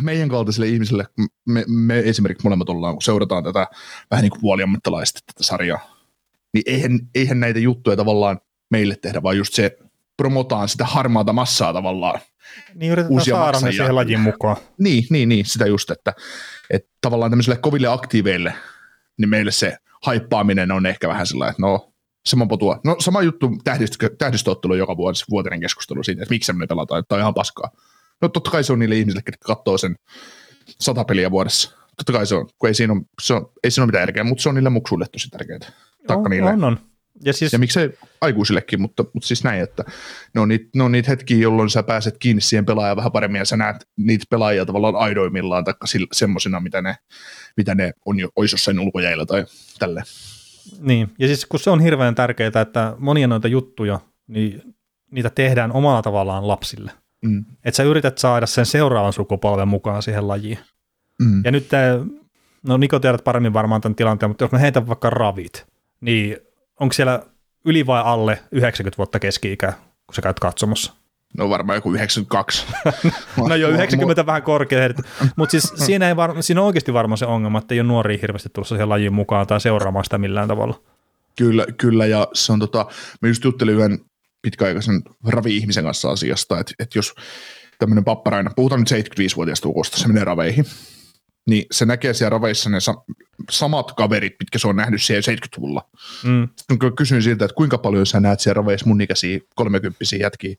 meidän kaltaisille ihmisille, me, me esimerkiksi molemmat ollaan, kun seurataan tätä vähän niin kuin tätä sarjaa, niin eihän, eihän näitä juttuja tavallaan meille tehdä, vaan just se promotaan sitä harmaata massaa tavallaan. Niin yritetään uusia saada maksajia. ne siihen lajin mukaan. Niin, niin, niin, sitä just, että, että tavallaan tämmöisille koville aktiiveille, niin meille se haippaaminen on ehkä vähän sellainen, että no, sama potua. No sama juttu tähdistö, tähdistöottelu joka vuosi, vuotinen keskustelu siitä, että miksi me pelataan, että on ihan paskaa. No totta kai se on niille ihmisille, jotka katsoo sen sata peliä vuodessa. Totta kai se on, kun ei siinä ole, se on, ei siinä ole mitään järkeä, mutta se on niille muksuille tosi tärkeää. on, niille. on, on. Ja, siis... ja miksei aikuisillekin, mutta, mutta siis näin, että ne on, niitä, ne on niitä hetkiä, jolloin sä pääset kiinni siihen pelaajaan vähän paremmin ja sä näet niitä pelaajia tavallaan aidoimmillaan tai semmoisina, mitä ne, mitä ne on jo, olisi jossain ulkojäillä tai tälle. Niin, ja siis kun se on hirveän tärkeää, että monia noita juttuja, niin niitä tehdään omalla tavallaan lapsille. Mm. Että sä yrität saada sen seuraavan sukupolven mukaan siihen lajiin. Mm. Ja nyt, no Niko tiedät paremmin varmaan tämän tilanteen, mutta jos mä heitän vaikka ravit, niin onko siellä yli vai alle 90 vuotta keski-ikä, kun sä käyt katsomassa? No varmaan joku 92. *laughs* no joo, 90 vähän korkea. Mutta siis *laughs* siinä, ei var, siinä on oikeasti varmaan se ongelma, että ei ole nuoria hirveästi tulossa siihen lajiin mukaan tai seuraamaan sitä millään tavalla. Kyllä, kyllä ja se on tota, mä just juttelin yhden pitkäaikaisen ravi-ihmisen kanssa asiasta, että, että jos tämmöinen papparainen, puhutaan nyt 75-vuotiaasta ukosta, se menee raveihin, niin se näkee siellä raveissa ne sa- samat kaverit, mitkä se on nähnyt siellä 70-luvulla. Mm. Sitten kysyin siltä, että kuinka paljon sä näet siellä raveissa mun ikäisiä 30 jätkiä.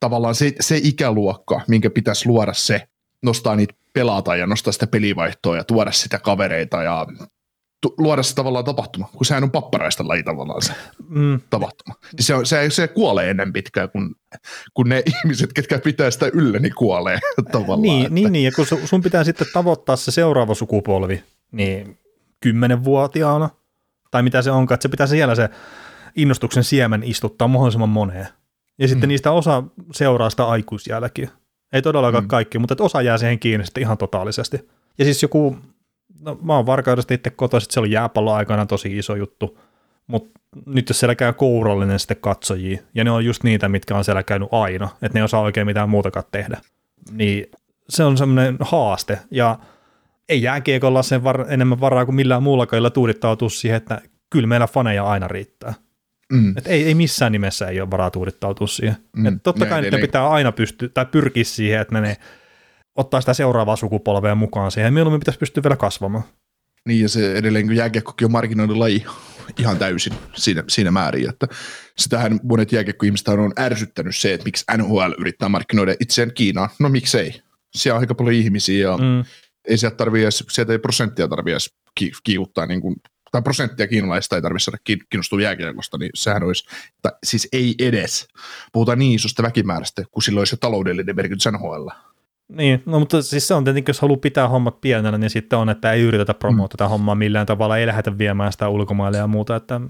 Tavallaan se, se ikäluokka, minkä pitäisi luoda se, nostaa niitä pelata ja nostaa sitä pelivaihtoa ja tuoda sitä kavereita ja luoda se tavallaan tapahtuma, kun sehän on papparaista laji tavallaan se mm. tapahtuma. Niin se, on, se, se kuolee ennen pitkään, kun, kun ne ihmiset, ketkä pitää sitä yllä, niin kuolee *laughs* tavallaan. Niin, että. niin, niin, ja kun sun pitää sitten tavoittaa se seuraava sukupolvi, niin kymmenenvuotiaana, tai mitä se onkaan, että se pitää siellä se innostuksen siemen istuttaa mahdollisimman moneen. Ja sitten mm. niistä osa seuraa sitä aikuisjälkiä. Ei todellakaan mm. kaikki, mutta osa jää siihen kiinni sitten ihan totaalisesti. Ja siis joku no mä oon Varkaudesta itse kotoisin, että se oli jääpallo aikana tosi iso juttu, mutta nyt jos siellä käy kourallinen sitten katsojia, ja ne on just niitä, mitkä on siellä käynyt aina, että ne ei osaa oikein mitään muutakaan tehdä, niin se on semmoinen haaste, ja ei jääkiekolla sen var- enemmän varaa kuin millään muulla, jolla tuudittautuu siihen, että kyllä meillä faneja aina riittää. Mm. Et ei, ei missään nimessä ei ole varaa tuudittautua siihen. Mm. Et totta kai ne pitää aina pystyä tai pyrkiä siihen, että ne ottaa sitä seuraavaa sukupolvea mukaan siihen. Mieluummin pitäisi pystyä vielä kasvamaan. Niin, ja se edelleen, kun jääkiekkokin on markkinoiden laji ihan täysin siinä, siinä määrin, että sitähän monet jääkiekko-ihmiset on ärsyttänyt se, että miksi NHL yrittää markkinoida itseään Kiinaan. No miksei? Siellä on aika paljon ihmisiä ja mm. ei sieltä, tarvii edes, sieltä ei prosenttia tarvitse edes niin kuin tai prosenttia kiinalaisista ei tarvitse saada kiinnostua jääkiekosta, niin sehän olisi, tai siis ei edes, puhutaan niin isosta väkimäärästä, kun sillä olisi jo taloudellinen merkitys NHL. Niin, no mutta siis se on tietenkin, jos haluaa pitää hommat pienellä, niin sitten on, että ei yritetä promoa mm. hommaa millään tavalla, ei lähdetä viemään sitä ulkomaille ja muuta, että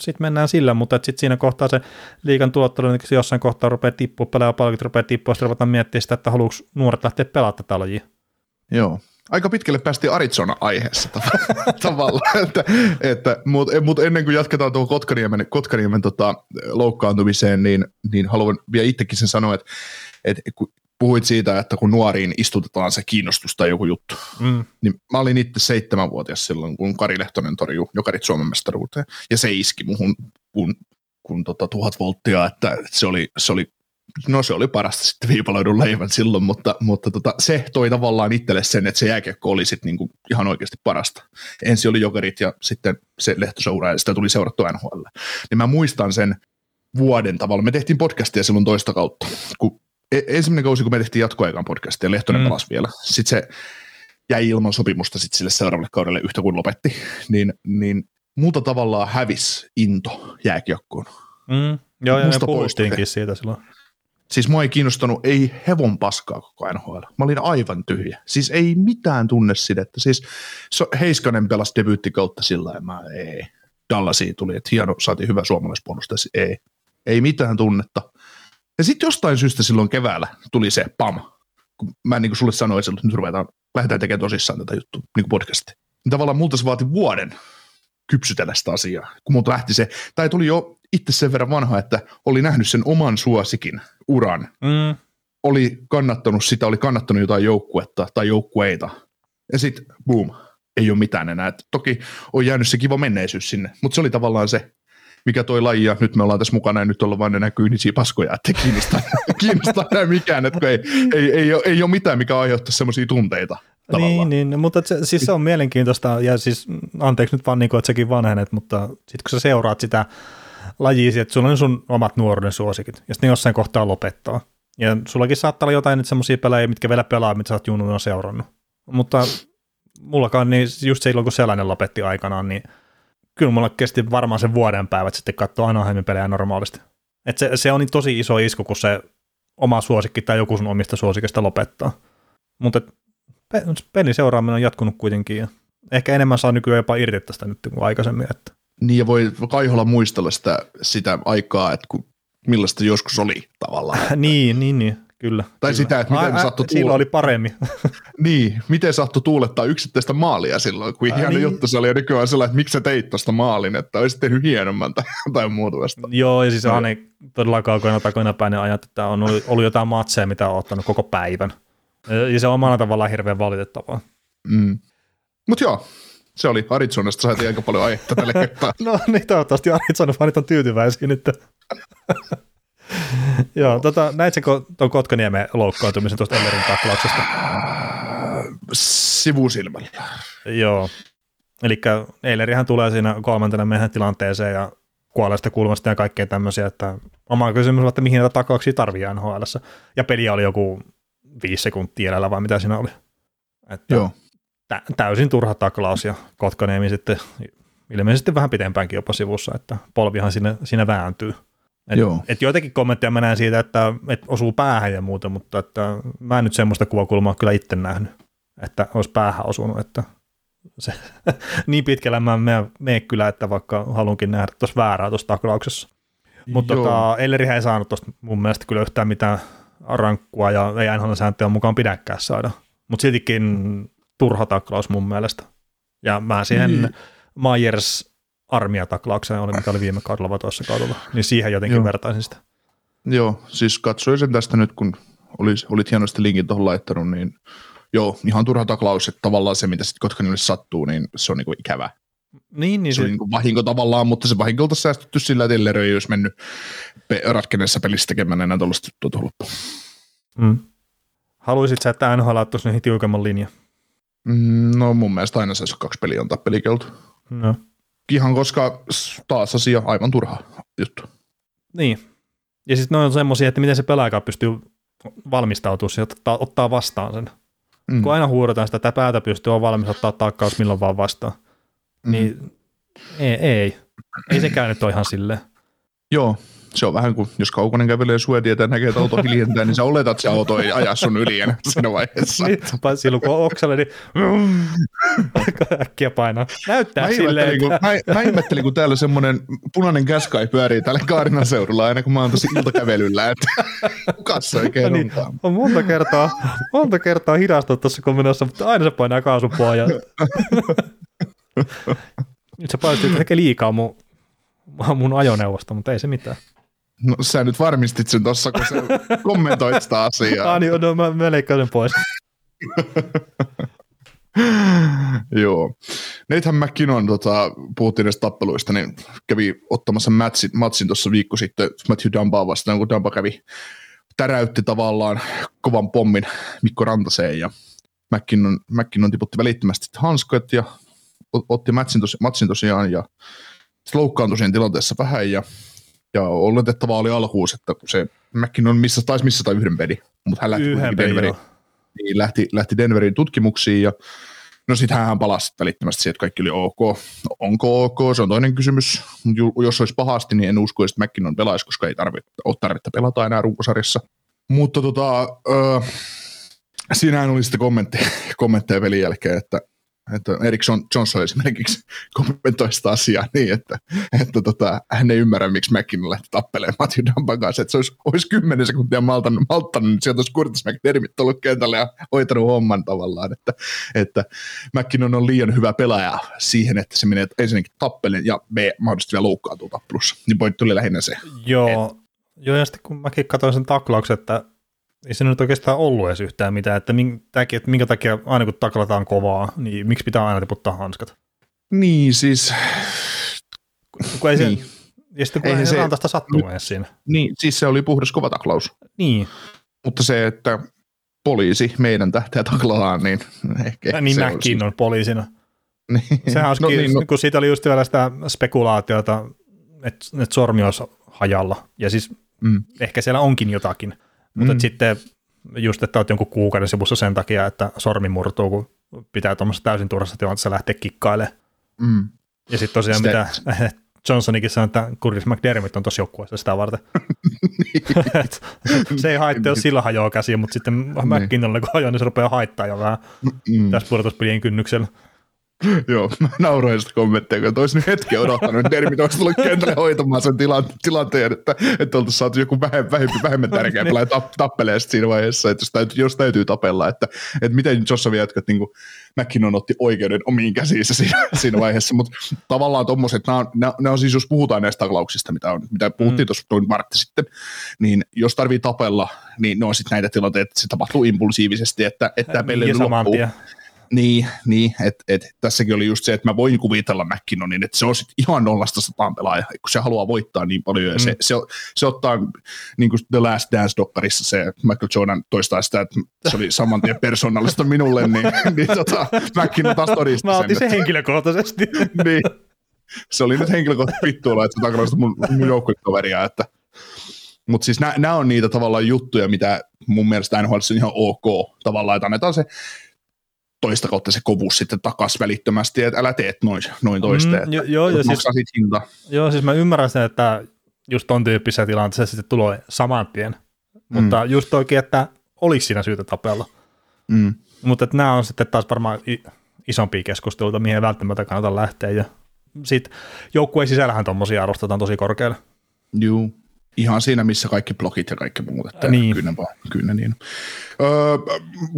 sitten mennään sillä, mutta sitten siinä kohtaa se liikan tuottelu, niin jossain kohtaa rupeaa tippua, pelaa palkit rupeaa tippua, sitten ruvetaan miettimään sitä, että haluatko nuoret lähteä pelaamaan tätä lajia. Joo, aika pitkälle päästiin Arizona-aiheessa *laughs* tavallaan, että, että, mutta mut ennen kuin jatketaan tuohon Kotkaniemen, Kotkaniemen tota, loukkaantumiseen, niin, niin haluan vielä itsekin sen sanoa, että, että puhuit siitä, että kun nuoriin istutetaan se kiinnostus tai joku juttu, mm. niin mä olin itse seitsemänvuotias silloin, kun Kari Lehtonen torjui Jokarit Suomen mestaruuteen, ja se iski muhun kun, kun tota, tuhat volttia, että se oli, se oli no se oli parasta sitten viipaloidun leivän silloin, mutta, mutta tota, se toi tavallaan itselle sen, että se jääkiekko oli sitten niinku ihan oikeasti parasta. Ensin oli jokerit ja sitten se lehtoseura ja sitä tuli seurattu NHL. Niin mä muistan sen vuoden tavalla. Me tehtiin podcastia silloin toista kautta, kun ensimmäinen kausi, kun me tehtiin jatkoaikaan podcastia, Lehtonen mm. palasi vielä. Sitten se jäi ilman sopimusta sitten sille seuraavalle kaudelle yhtä kuin lopetti, niin, niin muuta tavallaan hävis into jääkiekkoon. Mm. Joo, ja me puhuttiinkin siitä silloin. Siis mua ei kiinnostanut ei hevon paskaa koko NHL. Mä olin aivan tyhjä. Siis ei mitään tunnesidettä. Siis so, Heiskanen pelasi debyyttikautta sillä tavalla, ei. Dallasiin tuli, että hieno, saatiin hyvä suomalaispuolustaja. Ei. Ei mitään tunnetta. Ja sitten jostain syystä silloin keväällä tuli se pam. Kun mä niin kuin sulle sanoin, että nyt ruvetaan, lähdetään tekemään tosissaan tätä juttua, niin kuin podcasti. Niin tavallaan multa se vaati vuoden kypsytellä sitä asiaa, kun multa lähti se, tai tuli jo itse sen verran vanha, että oli nähnyt sen oman suosikin uran. Mm. Oli kannattanut sitä, oli kannattanut jotain joukkuetta tai joukkueita. Ja sitten boom, ei ole mitään enää. Et toki on jäänyt se kiva menneisyys sinne, mutta se oli tavallaan se, mikä toi laji, ja nyt me ollaan tässä mukana, ja nyt ollaan vain ne näkyy niin paskoja, että kiinnostaa, kiinnostaa *laughs* enää mikään, että ei, ei, ei, ole, ei ole mitään, mikä aiheuttaa semmoisia tunteita. Tavallaan. Niin, niin, mutta se, siis se on mielenkiintoista, ja siis anteeksi nyt vaan, niin kuin, että sekin vanhenet, mutta sitten kun sä seuraat sitä lajia, että sulla on sun omat nuoruuden suosikit, ja sitten jossain kohtaa lopettaa. Ja sullakin saattaa olla jotain semmoisia pelejä, mitkä vielä pelaa, mitä sä oot junnuna seurannut. Mutta mullakaan, niin just silloin kun sellainen lopetti aikanaan, niin kyllä mulla kesti varmaan sen vuoden päivät sitten katsoa Anaheimin pelejä normaalisti. Et se, se on niin tosi iso isku, kun se oma suosikki tai joku sun omista suosikista lopettaa. Mutta pelin seuraaminen on jatkunut kuitenkin ja ehkä enemmän saa nykyään jopa irti tästä nyt kuin aikaisemmin. Että. Niin ja voi Kaiholla muistella sitä, sitä aikaa, että kun, millaista joskus oli tavallaan. *laughs* niin, niin, niin, kyllä. Tai kyllä. sitä, että miten sattui Silloin oli paremmin. *laughs* niin, miten sattui tuulettaa yksittäistä maalia silloin, kun hieno niin. juttu se oli ja nykyään sellainen, että miksi sä teit tuosta maalin, että olisit tehnyt hienomman tai *laughs* jotain muuta vasta. Joo, ja siis on todella kaukoina takoina päin ajat, että on ollut, ollut jotain matseja, mitä on ottanut koko päivän. Ja se on omalla tavallaan hirveän valitettavaa. Mm. Mutta joo, se oli Arizonasta, saatiin aika paljon aihetta tälle *laughs* kertaa. no niin, toivottavasti Arizonan fanit on tyytyväisiä nyt. *laughs* Joo, tota, näitkö tuon Kotkaniemen loukkaantumisen tuosta Ellerin taklauksesta? Sivusilmällä. Joo, eli Eilerihän tulee siinä kolmantena meidän tilanteeseen ja kuolleesta kulmasta ja kaikkea tämmöisiä, että oma kysymys on, että mihin näitä taklauksia tarvii nhl Ja peli oli joku viisi sekuntia jäljellä vai mitä siinä oli. Että Joo. Tä, täysin turha taklaus ja Kotkaniemi sitten ilmeisesti vähän pitempäänkin jopa sivussa, että polvihan sinne, sinne vääntyy. Et, Joo. et joitakin kommentteja mä näen siitä, että et osuu päähän ja muuta, mutta että mä en nyt semmoista kuvakulmaa kyllä itse nähnyt, että olisi päähän osunut, että se, *laughs* niin pitkällä mä mene, mene kyllä, että vaikka halunkin nähdä tuossa väärää tuossa taklauksessa. Mutta tota, Ellerihän ei saanut tuosta mun mielestä kyllä yhtään mitään rankkua ja ei NHL sääntöjen mukaan pidäkään saada. Mutta siltikin turha taklaus mun mielestä. Ja mä siihen mm. Myers armiataklaukseen oli, mikä oli viime kaudella vai toisessa kaudella, niin siihen jotenkin Joo. vertaisin sitä. Joo, siis katsoin sen tästä nyt, kun olis, olit hienosti linkin tuohon laittanut, niin joo, ihan turha taklaus, että tavallaan se, mitä sitten Kotkanille sattuu, niin se on niinku ikävä. Niin, niin se, se on niinku vahinko tavallaan, mutta se vahinkolta säästetty sillä, että Ellerö ei olisi mennyt pe- ratkenneessa pelissä tekemään enää tuollaista tuohon loppuun. Mm. Haluaisit sä, että NHL ottaisi niihin tiukemman linjan? Mm, no mun mielestä aina se kaksi peliä on tappelikeltu. No. Ihan koska taas asia aivan turha juttu. Niin. Ja sitten ne on semmoisia, että miten se pelaajakaan pystyy valmistautumaan siihen, ottaa, ottaa vastaan sen. Mm. Kun aina huudetaan sitä, että päätä pystyy on valmis ottaa takkaus milloin vaan vastaan. Mm. Niin ei, ei. Ei sekään nyt ole ihan silleen. Joo, se on vähän kuin, jos Kaukonen kävelee suedietä ja näkee, että auto hiljentää, niin sä oletat, että se auto ei aja sun yli enää siinä vaiheessa. niin, silloin kun on oksale, niin *laughs* äkkiä painaa. Näyttää mä silleen, kun, mä, mä ihmettelin, kun täällä semmoinen punainen käskai pyörii täällä Kaarinan seudulla aina, kun mä oon tosi iltakävelyllä, että kukas se oikein niin, on monta kertaa, monta kertaa hidastunut tuossa kun menossa, mutta aina se painaa kaasun pohjaa. *laughs* Nyt se paistit ehkä liikaa mun, mun ajoneuvosta, mutta ei se mitään. No sä nyt varmistit sen tossa, kun sä *laughs* kommentoit sitä asiaa. ah niin, no mä, mä leikkaan sen pois. *laughs* Joo. Nathan McKinnon, tota, puhuttiin näistä tappeluista, niin kävi ottamassa matchin, matchin tuossa viikko sitten Matthew Dumbaa vastaan, kun Dumba kävi täräytti tavallaan kovan pommin Mikko Rantaseen ja McKinnon, McKinnon tiputti välittömästi hanskat ja otti matchin, tos, matchin tosiaan ja loukkaantui siinä tilanteessa vähän ja ja oletettavaa oli alkuus, että se McKinnon missä, taisi missä tai yhden peli, mutta hän lähti Yhden Denveriin. Niin, lähti, lähti Denverin tutkimuksiin ja no sitten hän palasi välittömästi siihen, että kaikki oli ok. No, onko ok, se on toinen kysymys. Jos olisi pahasti, niin en usko, että McKinnon pelaisi, koska ei tarvitse, ole tarvetta pelata enää runkosarjassa. Mutta tota, öö, siinähän oli sitten kommentti, *laughs* kommentteja pelin jälkeen, että että Eriksson Johnson esimerkiksi *laughs* kommentoi sitä asiaa niin, että, että tota, hän ei ymmärrä, miksi McKinnon lähti tappelemaan Matthew Dumban kanssa, että se olisi, olisi 10 sekuntia maltannut, malttanut niin sieltä olisi Curtis McDermott ollut kentällä ja hoitanut homman tavallaan, että, että McKinnon on liian hyvä pelaaja siihen, että se menee ensinnäkin tappeleen ja B mahdollisesti vielä loukkaantuu tappelussa, niin pointti tuli lähinnä se. Joo, että, Joo, ja sitten kun mäkin katsoin sen taklauksen, että ei se nyt oikeastaan ollut edes yhtään mitään, että, minkä, että minkä takia aina kun taklataan kovaa, niin miksi pitää aina tiputtaa hanskat? Niin, siis... Kun ei niin. se, ja sitten kun ei se rantasta sattunut edes siinä. Niin, siis se oli puhdas kova taklaus. Niin. Mutta se, että poliisi meidän tähteä taklataan, niin ehkä ja niin näkin on poliisina. Niin. Sehän olisi, no, niin, no. kun siitä oli just vielä sitä spekulaatiota, että, että sormi olisi hajalla. Ja siis mm. ehkä siellä onkin jotakin. Mutta mm. sitten just, että olet jonkun kuukauden sivussa sen takia, että sormi murtuu, kun pitää tuommoisessa täysin turhassa tilanteessa lähteä kikkailemaan. Mm. Ja sitten tosiaan Sitä... mitä *laughs* Johnsonikin sanoi, että Curtis McDermott on tuossa joukkueessa sitä varten. *laughs* se ei haittaa, jos sillä hajoaa käsiä, mutta sitten niin. McKinnolle kun hajoaa, niin se rupeaa haittaa jo vähän mm. tässä pudotuspelien kynnyksellä. *laughs* Joo, mä nauroin sitä kommentteja, kun olisi nyt hetken odottanut, että Dermit olisi tullut kentälle hoitamaan sen tila- tilanteen, että, että oltaisiin saatu joku vähemmän, vähemmän, vähemmän tärkeä pelaaja tapp, tappelee siinä vaiheessa, että jos täytyy, jos täytyy tapella, että, että miten Joshua jatkat, niin kuin McKinnon otti oikeuden omiin käsiinsä siinä, siinä vaiheessa, mutta tavallaan tuommoiset, nämä on, nämä on siis, jos puhutaan näistä taklauksista, mitä, on, mitä puhuttiin mm. tuossa noin vartti sitten, niin jos tarvii tapella, niin ne on sitten näitä tilanteita, että se tapahtuu impulsiivisesti, että, että tämä peli loppuu. Niin, niin että et, tässäkin oli just se, että mä voin kuvitella McKinnonin, että se on sitten ihan nollasta sataan pelaaja, kun se haluaa voittaa niin paljon. Ja mm. se, se, se, ottaa, niin kuin The Last Dance-dokkarissa se Michael Jordan toistaa sitä, että se oli saman tien persoonallista minulle, niin, *laughs* niin tota, McKinnon taas todisti Mä otin sen henkilökohtaisesti. *laughs* niin, se oli nyt henkilökohtaisesti vittuilla, että takalaista mun, mun joukkuekaveria, että mutta siis nämä on niitä tavallaan juttuja, mitä mun mielestä NHL on ihan ok tavallaan, että annetaan se toista kautta se kovuus sitten takas välittömästi, että älä teet noin, noin toiste, mm, jo, joo, ja siis, hinta. Joo, siis mä ymmärrän sen, että just ton tyyppisessä tilanteessa sitten tulee saman tien, mm. mutta just oikein, että olisi siinä syytä tapella. Mm. Mutta nämä on sitten taas varmaan isompia keskusteluita, mihin ei välttämättä kannata lähteä, ja sitten joukkueen sisällähän tuommoisia arvostetaan tosi korkealle. Joo, ihan siinä, missä kaikki blogit ja kaikki muut. Että niin. Kyllä, kyllä niin. Öö,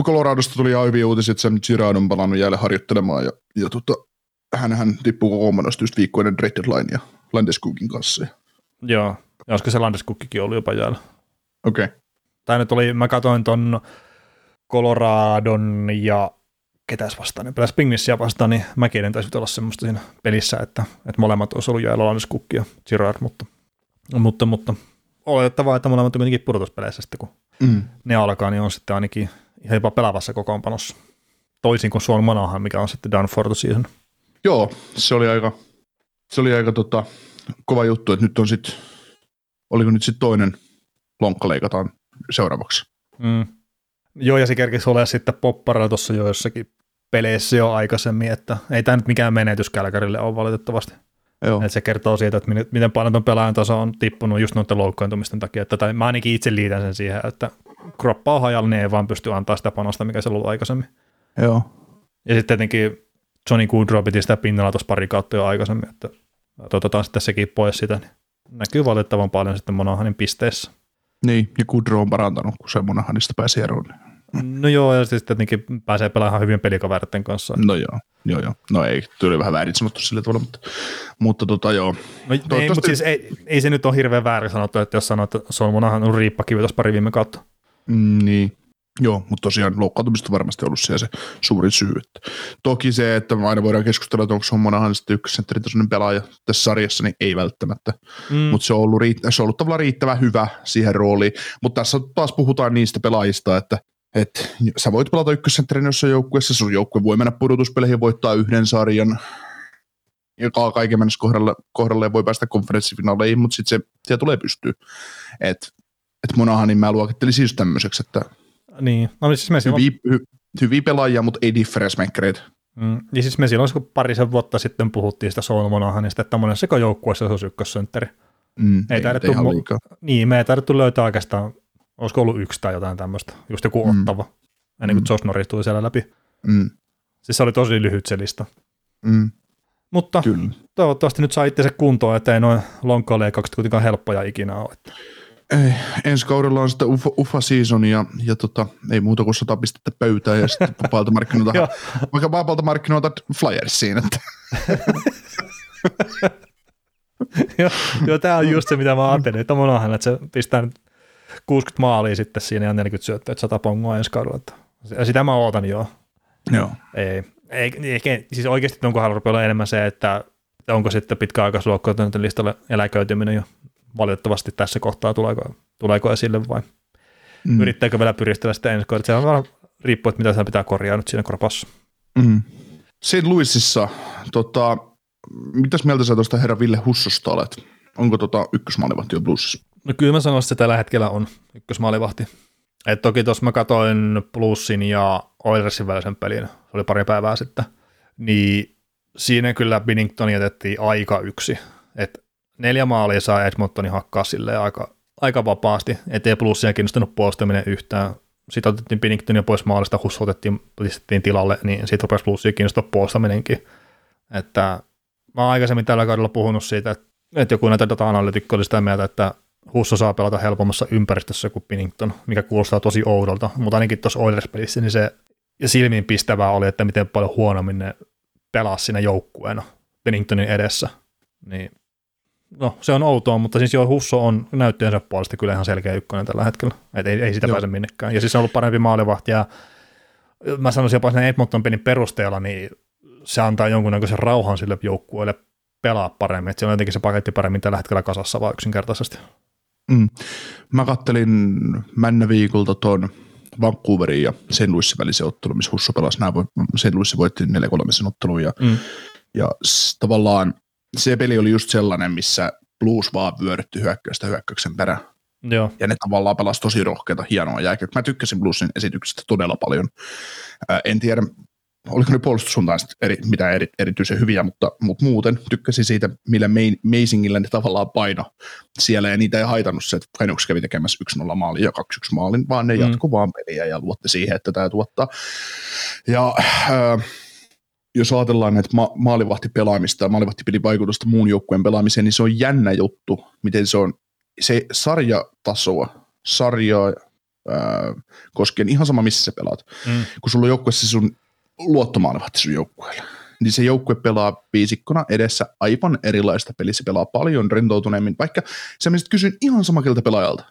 Coloradosta tuli aivi uutisia, että Sam Girard on palannut jälleen harjoittelemaan ja, ja tota, hän, hän tippuu kokoonpanosta just viikkoinen trade deadline ja Landeskogin kanssa. Joo, ja olisiko se Landeskogkin ollut jopa jäällä. Okei. Okay. Tai nyt oli, mä katsoin ton Coloradon ja ketäs vastaan, peläs Pingvissiä vastaan, niin mäkin taisi olla semmoista siinä pelissä, että, että molemmat olisi ollut jäällä Landeskog ja Girard, mutta mutta, mutta oletettavaa, että molemmat on kuitenkin pudotuspeleissä sitten, kun mm. ne alkaa, niin on sitten ainakin ihan jopa pelaavassa kokoonpanossa. Toisin kuin Suon Manahan, mikä on sitten done for the season. Joo, se oli aika, se oli aika tota, kova juttu, että nyt on sitten, oliko nyt sitten toinen lonkka leikataan seuraavaksi. Mm. Joo, ja se kerkisi olemaan sitten popparalla tuossa jo jossakin peleissä jo aikaisemmin, että ei tämä nyt mikään menetys Kälkärille ole valitettavasti. Joo. Et se kertoo siitä, että miten- paljon tuon pelaajan taso on tippunut just noiden loukkaantumisten takia. Että, tai mä ainakin itse liitän sen siihen, että kroppa on hajalla, niin ei vaan pysty antaa sitä panosta, mikä se on ollut aikaisemmin. Joo. Ja sitten tietenkin Johnny Goodrow piti sitä pinnalla tuossa pari kautta jo aikaisemmin, että otetaan sitten sekin pois sitä, niin näkyy valitettavan paljon sitten Monahanin pisteissä. Niin, ja Kudro on parantanut, kun se Monahanista pääsi eroon. No joo, ja sitten tietenkin pääsee pelaamaan hyvin pelikaverten kanssa. No joo, joo, joo. No ei, tuli vähän väärin sanottu sillä tavalla, mutta, mutta tota joo. No, ei, Toivottavasti- mutta siis ei, ei, se nyt ole hirveän väärin sanottu, että jos sanoo, että se on riippakivi tuossa pari viime kautta. Mm, niin. Joo, mutta tosiaan loukkaantumista on varmasti ollut siellä se suurin syy. Että toki se, että aina voidaan keskustella, että onko Monahan sitten ykkössentteri tasoinen pelaaja tässä sarjassa, niin ei välttämättä. Mm. Mutta se, on ollut riitt- se on ollut tavallaan riittävän hyvä siihen rooliin. Mutta tässä taas puhutaan niistä pelaajista, että että sä voit pelata ykkössentterin jossain joukkueessa, sun joukkue voi mennä pudotuspeleihin ja voittaa yhden sarjan, joka kaiken mennessä kohdalle, kohdalle voi päästä konferenssifinaaleihin, mutta sitten se, se tulee pystyy. Että et Monahanin mä luokittelisin just tämmöiseksi, että Niin, no siis me silloin, hyviä, hy, hyviä pelaajia, mutta ei difference makereita. mm, ja siis me silloin kun parisen vuotta sitten puhuttiin sitä Saul Monahanista, että monessa joukkueessa se olisi ykkössentteri. Mm, Ei taidettu ihan mu-. Niin, me ei tarvittu löytää oikeastaan, olisiko ollut yksi tai jotain tämmöistä, just joku Mm. ottava, ennen kuin Mm. Josh Norris tuli siellä läpi. Mm, Siis se oli tosi lyhyt se lista. mm, Mutta kyllä. toivottavasti nyt saa itse kuntoon, että ei noin lonkkoleikkaukset kuitenkaan helppoja ikinä ole. Että Ei, ensi kaudella on sitten ufa, ufa season ja, ja tota, ei muuta kuin sata pistettä pöytään ja sitten vapaalta markkinoilta, *laughs* vaikka vapaalta markkinoilta flyersiin. Että, *laughs* joo, joo, tämä on just se, mitä mä ajattelin, että Monahan, että se pistää nyt 60 maalia sitten siinä ja 40 syöttöä, että 100 pongoa ensi kaudella. Sitä mä ootan joo. joo. Ei, ei, ehkä, siis oikeasti tuon kohdalla rupeaa enemmän se, että onko sitten pitkäaikaisluokkoiden listalle eläköityminen jo valitettavasti tässä kohtaa, tuleeko, tuleeko esille vai Mm, yrittääkö vielä pyristellä sitä ensi kaudella. Se on vaan riippuu, että mitä siellä pitää korjaa nyt siinä kropassa. mm. St. Louisissa, tota, mitäs mieltä sä tuosta herra Ville Hussosta olet? Onko tota ykkösmaalivahti jo bluesissa? No kyllä mä sanoisin, että se tällä hetkellä on ykkösmaalivahti. Et toki tuossa mä katsoin Plussin ja Oilersin välisen pelin, se oli pari päivää sitten, niin siinä kyllä Binnington jätettiin aika yksi. Et neljä maalia saa Edmontonin hakkaa silleen aika, aika vapaasti, ettei Plussia kiinnostanut puolustaminen yhtään. Sitten otettiin Binningtonia pois maalista, Husso otettiin, pistettiin tilalle, niin siitä rupesi Plussia kiinnostaa puolustaminenkin. Että mä oon aikaisemmin tällä kaudella puhunut siitä, että, että joku näitä data-analytikko oli sitä mieltä, että Husso saa pelata helpommassa ympäristössä kuin Pinnington, mikä kuulostaa tosi oudolta, mutta ainakin tuossa Oilers-pelissä niin se silmiin pistävää oli, että miten paljon huonommin ne pelaa siinä joukkueena Pinningtonin edessä. Niin, no, se on outoa, mutta siis joo, Husso on näyttöjensä puolesta kyllä ihan selkeä ykkönen tällä hetkellä. Et ei, ei sitä Joo. pääse minnekään. Ja siis se on ollut parempi maalivahti ja mä sanoisin jopa sen Edmonton pelin perusteella, niin se antaa jonkunnäköisen rauhan sille joukkueelle pelaa paremmin. Että se on jotenkin se paketti paremmin tällä hetkellä kasassa vaan yksinkertaisesti. Mm. Mä kattelin männä viikolta ton Vancouverin ja St. Louisin välisen ottelun, missä Husso pelasi. Nämä St. Louis voitti 4-3 sen ottelun ja, Mm. ja s- tavallaan se peli oli just sellainen, missä Blues vaan vyörytti hyökkäystä hyökkäyksen perään. Joo. Ja ne tavallaan pelasi tosi rohkeata, hienoa jääkiekkoa. Mä tykkäsin Bluesin esityksestä todella paljon. Ää, en tiedä, oliko ne puolustussuuntaan eri, mitään eri, erityisen hyviä, mutta, mutta muuten tykkäsin siitä, millä Meisingillä ne tavallaan paino siellä, ja niitä ei haitannut se, että Canucks kävi tekemässä 1-0 maalin ja 2-1 maalin, vaan ne Mm. mm. jatku vaan peliä ja luotti siihen, että tämä tuottaa. Ja äh, jos ajatellaan näitä ma- maalivahtipelaamista ja maalivahtipelin vaikutusta muun joukkueen pelaamiseen, niin se on jännä juttu, miten se on se sarjatasoa, sarjaa ää, koskien ihan sama, missä sä pelaat. Mm. Kun sulla on joukkueessa sun luottomaalivahti joukkueelle, niin se joukkue pelaa viisikkona edessä aivan erilaista peliä. Se pelaa paljon rentoutuneemmin, vaikka sä menisit kysyn ihan samakilta pelaajalta,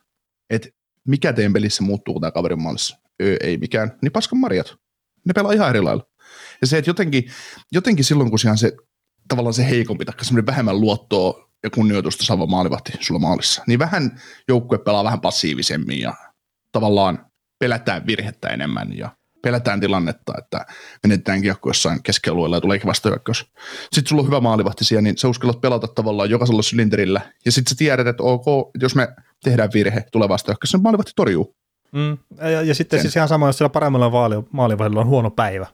että mikä teidän pelissä muuttuu, kun tämä kaverin maalissa? Öö, ei mikään. Niin paskan marjat. Ne pelaa ihan eri lailla. Ja se, että jotenkin, jotenkin silloin, kun se tavallaan se heikompi, tai semmoinen vähemmän luottoa ja kunnioitusta saava maalivahti sulla maalissa, niin vähän joukkue pelaa vähän passiivisemmin ja tavallaan pelätään virhettä enemmän ja pelätään tilannetta, että menetetään kiekko jossain keskialueella ja tuleekin vastahyökkäys. Sitten sulla on hyvä maalivahti siellä, niin sä uskallat pelata tavallaan jokaisella sylinterillä ja sitten sä tiedät, että ok, jos me tehdään virhe, tulee vastahyökkäys, niin maalivahti torjuu. Mm. Ja, ja sitten Sen. siis ihan sama, jos siellä paremmalla vaali, maalivahdilla on huono päivä,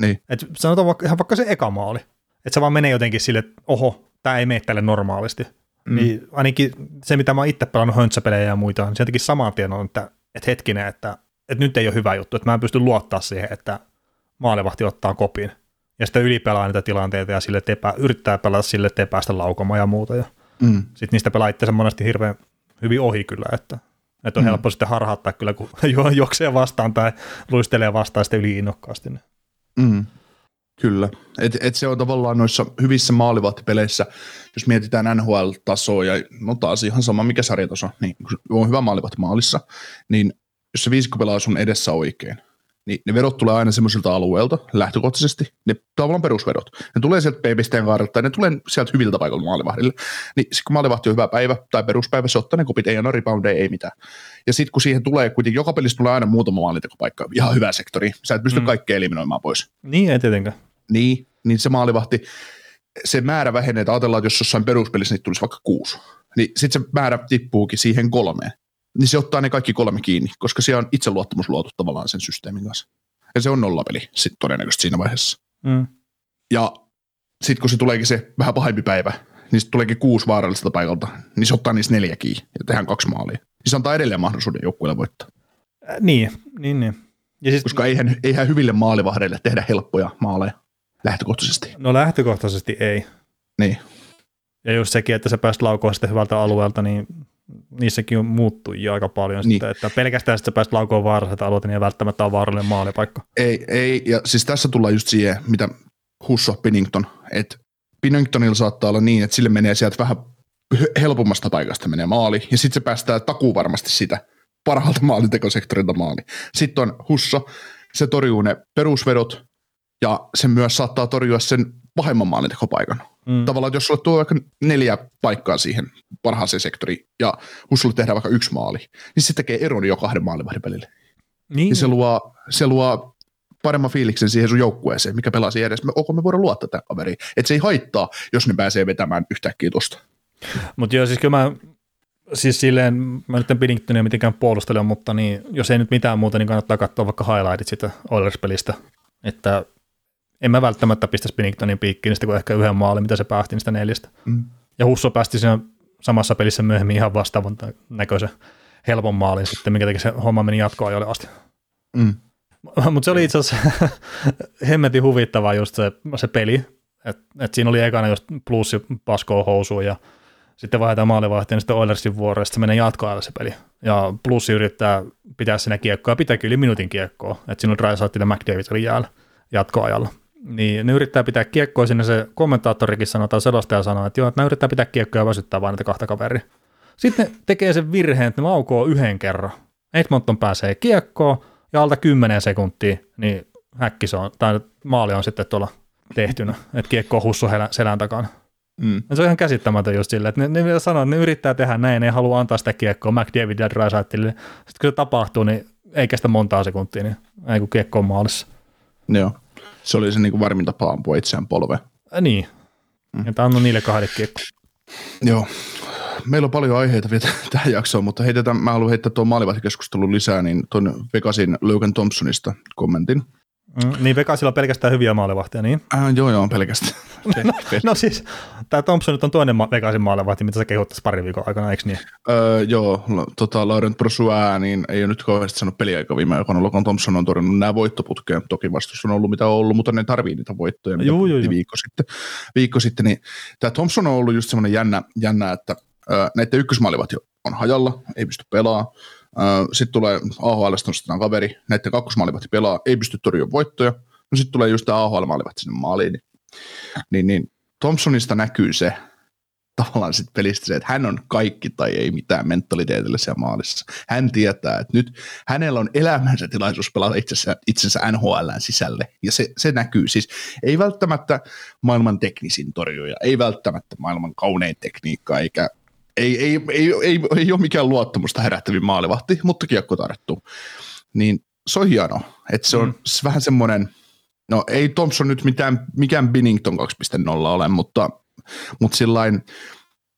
Niin. Et sanotaan vaikka, ihan vaikka se eka maali, että se vaan menee jotenkin sille, että oho, tämä ei mene tälle normaalisti. Mm. Niin ainakin se, mitä mä oon itse pelannut höntsäpelejä ja muita, niin sieltäkin saman tien on, että, että hetkinen, että, että nyt ei ole hyvä juttu, että mä en pysty luottaa siihen, että maalivahti ottaa kopin. Ja sitten ylipelaa niitä tilanteita ja sille tepä, yrittää pelata sille, ettei päästä laukomaan ja muuta. Ja Mm. sitten niistä pelaa itse monesti hirveän hyvin ohi kyllä, että, että on mm. helppo sitten harhauttaa kyllä, kun *laughs* ju- juoksee vastaan tai luistelee vastaan sitten yli innokkaasti. niin. Mm. Kyllä. Et, et se on tavallaan noissa hyvissä maalivahtipeleissä, jos mietitään NHL-tasoa ja no taas ihan sama mikä sarjataso, niin kun on hyvä maalivahti maalissa, niin jos se viisikko pelaa sun edessä oikein, niin ne vedot tulee aina semmoisilta alueelta lähtökohtaisesti, ne tavallaan perusvedot. Ne tulee sieltä B-pisteen kaarelta ne tulee sieltä hyviltä paikoilta maalivahdille. Niin sit kun maalivahti on hyvä päivä tai peruspäivä, se ottaa ne kopit, ei ole reboundeja, ei mitään. Ja sitten kun siihen tulee, kuitenkin joka pelissä tulee aina muutama maalintekopaikka, ihan hyvä sektori, sä et pysty mm. kaikkea eliminoimaan pois. Niin ei tietenkään. Niin, niin se maalivahti, se määrä vähenee, että ajatellaan, että jos jossain peruspelissä niitä tulisi vaikka kuusi, niin sitten se määrä tippuukin siihen kolmeen. Niin se ottaa ne kaikki kolme kiinni, koska siellä on itseluottamus luotu tavallaan sen systeemin kanssa. Ja se on nollapeli sitten todennäköisesti siinä vaiheessa. Mm. Ja sitten kun se tuleekin se vähän pahempi päivä, niin sitten tuleekin kuusi vaaralliselta paikalta, niin se ottaa niistä neljä kiinni ja tehdään kaksi maalia. Niin se antaa edelleen mahdollisuuden joukkueelle voittaa. Äh, niin, niin, niin. Ja siis, Koska eihän, eihän hyville maalivahdeille tehdä helppoja maaleja lähtökohtaisesti. no lähtökohtaisesti ei. Niin. Ja just sekin, että sä pääst laukoon sitten hyvältä alueelta, niin niissäkin on muuttui aika paljon Niin. sitten, että pelkästään että sä pääst laukoon vaaralliselta alueelta, niin ei välttämättä ole vaarallinen maalipaikka. Ei, ei, ja siis tässä tullaan just siihen, mitä Husso Pinnington, että Pinningtonilla saattaa olla niin, että sille menee sieltä vähän helpommasta paikasta menee maali, ja sitten se päästää takuu varmasti sitä parhaalta *laughs* maalintekosektorilta maali. Sitten on Husso, se torjuu ne perusvedot, ja se myös saattaa torjua sen pahemman maalintekopaikan. Mm. Tavallaan, että jos sulle tuo vaikka neljä paikkaa siihen parhaaseen sektoriin, ja Hussulle tehdään vaikka yksi maali, niin se tekee eron jo kahden maalivahdin välillä. Niin, Niin se luo, se luo paremman fiiliksen siihen sun joukkueeseen, mikä pelaa siihen edes. Me, onko me voidaan luottaa tähän kaveriin? Että se ei haittaa, jos ne pääsee vetämään yhtäkkiä tosta. Mutta joo, siis kyllä mä, siis silleen, mä nyt en Piddingtonia mitenkään puolustele, mutta niin, jos ei nyt mitään muuta, niin kannattaa katsoa vaikka highlightit sitä Oilers-pelistä, että en mä välttämättä pistäisi Piddingtonin piikkiin sitä, kun ehkä yhden maalin, mitä se päästi niistä neljästä. Mm. Ja Husso päästi siinä samassa pelissä myöhemmin ihan vastaavan näköisen helpon maalin sitten, minkä takia se homma meni jatkoajoille asti. Mm. *laughs* Mutta se oli itse asiassa *laughs* hemmetin huvittavaa just se, se peli, että et siinä oli ekana just plussi paskoo housuun ja sitten vaihdetaan maalivahtia, niin sitten Oilersin vuoro, sitten se menee jatkoajalle se peli. Ja plussi yrittää pitää siinä kiekkoa, ja pitääkin yli minuutin kiekkoa, että siinä on Drysaitel ja McDavid oli jäällä jatkoajalla. Niin ne yrittää pitää kiekkoa sinne, se kommentaattorikin sanoo, tai selostaja sanoo, että joo, että ne yrittää pitää kiekkoa ja väsyttää vain niitä kahta kaveria. Sitten ne tekee sen virheen, että ne laukoo yhden kerran. Edmonton pääsee kiekkoon, ja alta 10 sekuntia, niin häkki se on, tai maali on sitten tuolla tehtynä, että kiekko on hussu selän takana. Mm. Ja se on ihan käsittämätön just silleen, että ne, ne vielä sanoo, että ne yrittää tehdä näin, ne ei halua antaa sitä kiekkoa McDavid ja Drysaitlille. Sitten kun se tapahtuu, niin ei kestä montaa sekuntia, niin ei kun kiekko on maalissa. Joo. Se oli se niin kuin varmin tapa ampua itseään polve. Ja niin. Mm. Että anna niille kahdelle kiekko. Joo. Meillä on paljon aiheita vielä tähän jaksoon, mutta heitetään, mä haluan heittää tuon maalivahtikeskustelun lisää, niin tuon Vegasin Logan Thompsonista kommentin. Mm, niin Vegasilla on pelkästään hyviä maalivahtia, niin? Äh, joo, joo, pelkästään. *laughs* No siis, tämä Thompson nyt on toinen ma- Vegasin maalivahti, mitä sä kehut tässä parin viikon aikana, eikö niin? Öö, joo, la- tota, Laurent Brosua, niin ei ole nyt kauheasti sanonut peliaika viime aikoina. Logan Thompson on todennut nämä voittoputkeen. Toki vastus on ollut mitä on ollut, mutta ne tarvii niitä voittoja, mitä juu, puhuttiin juu. viikko sitten. Viikko sitten niin tämä Thompson on ollut just semmoinen jännä, jännä että öö, näiden ykkösmaalivat jo on hajalla, ei pysty pelaamaan. Sitten tulee AHL nostetaan kaveri, näiden kakkosmaalivat pelaa, ei pysty torjumaan voittoja. No sitten tulee just tämä AHL-maalivat sinne maaliin. Niin, niin, niin Thompsonista näkyy se, tavallaan sit pelistä se, että hän on kaikki tai ei mitään mentaliteetillä siellä maalissa. Hän tietää, että nyt hänellä on elämänsä tilaisuus pelata itsensä, itsensä NHLn sisälle, ja se, se näkyy. Siis ei välttämättä maailman teknisin torjuja, ei välttämättä maailman kaunein tekniikka, eikä ei, ei, ei, ei, ei ole mikään luottamusta herättävin maalivahti, mutta kiekko tarttuu. Niin se on hienoa, että se on mm. vähän semmoinen, no ei Thompson nyt mitään, mikään Binnington 2.0 ole, mutta, mutta sillain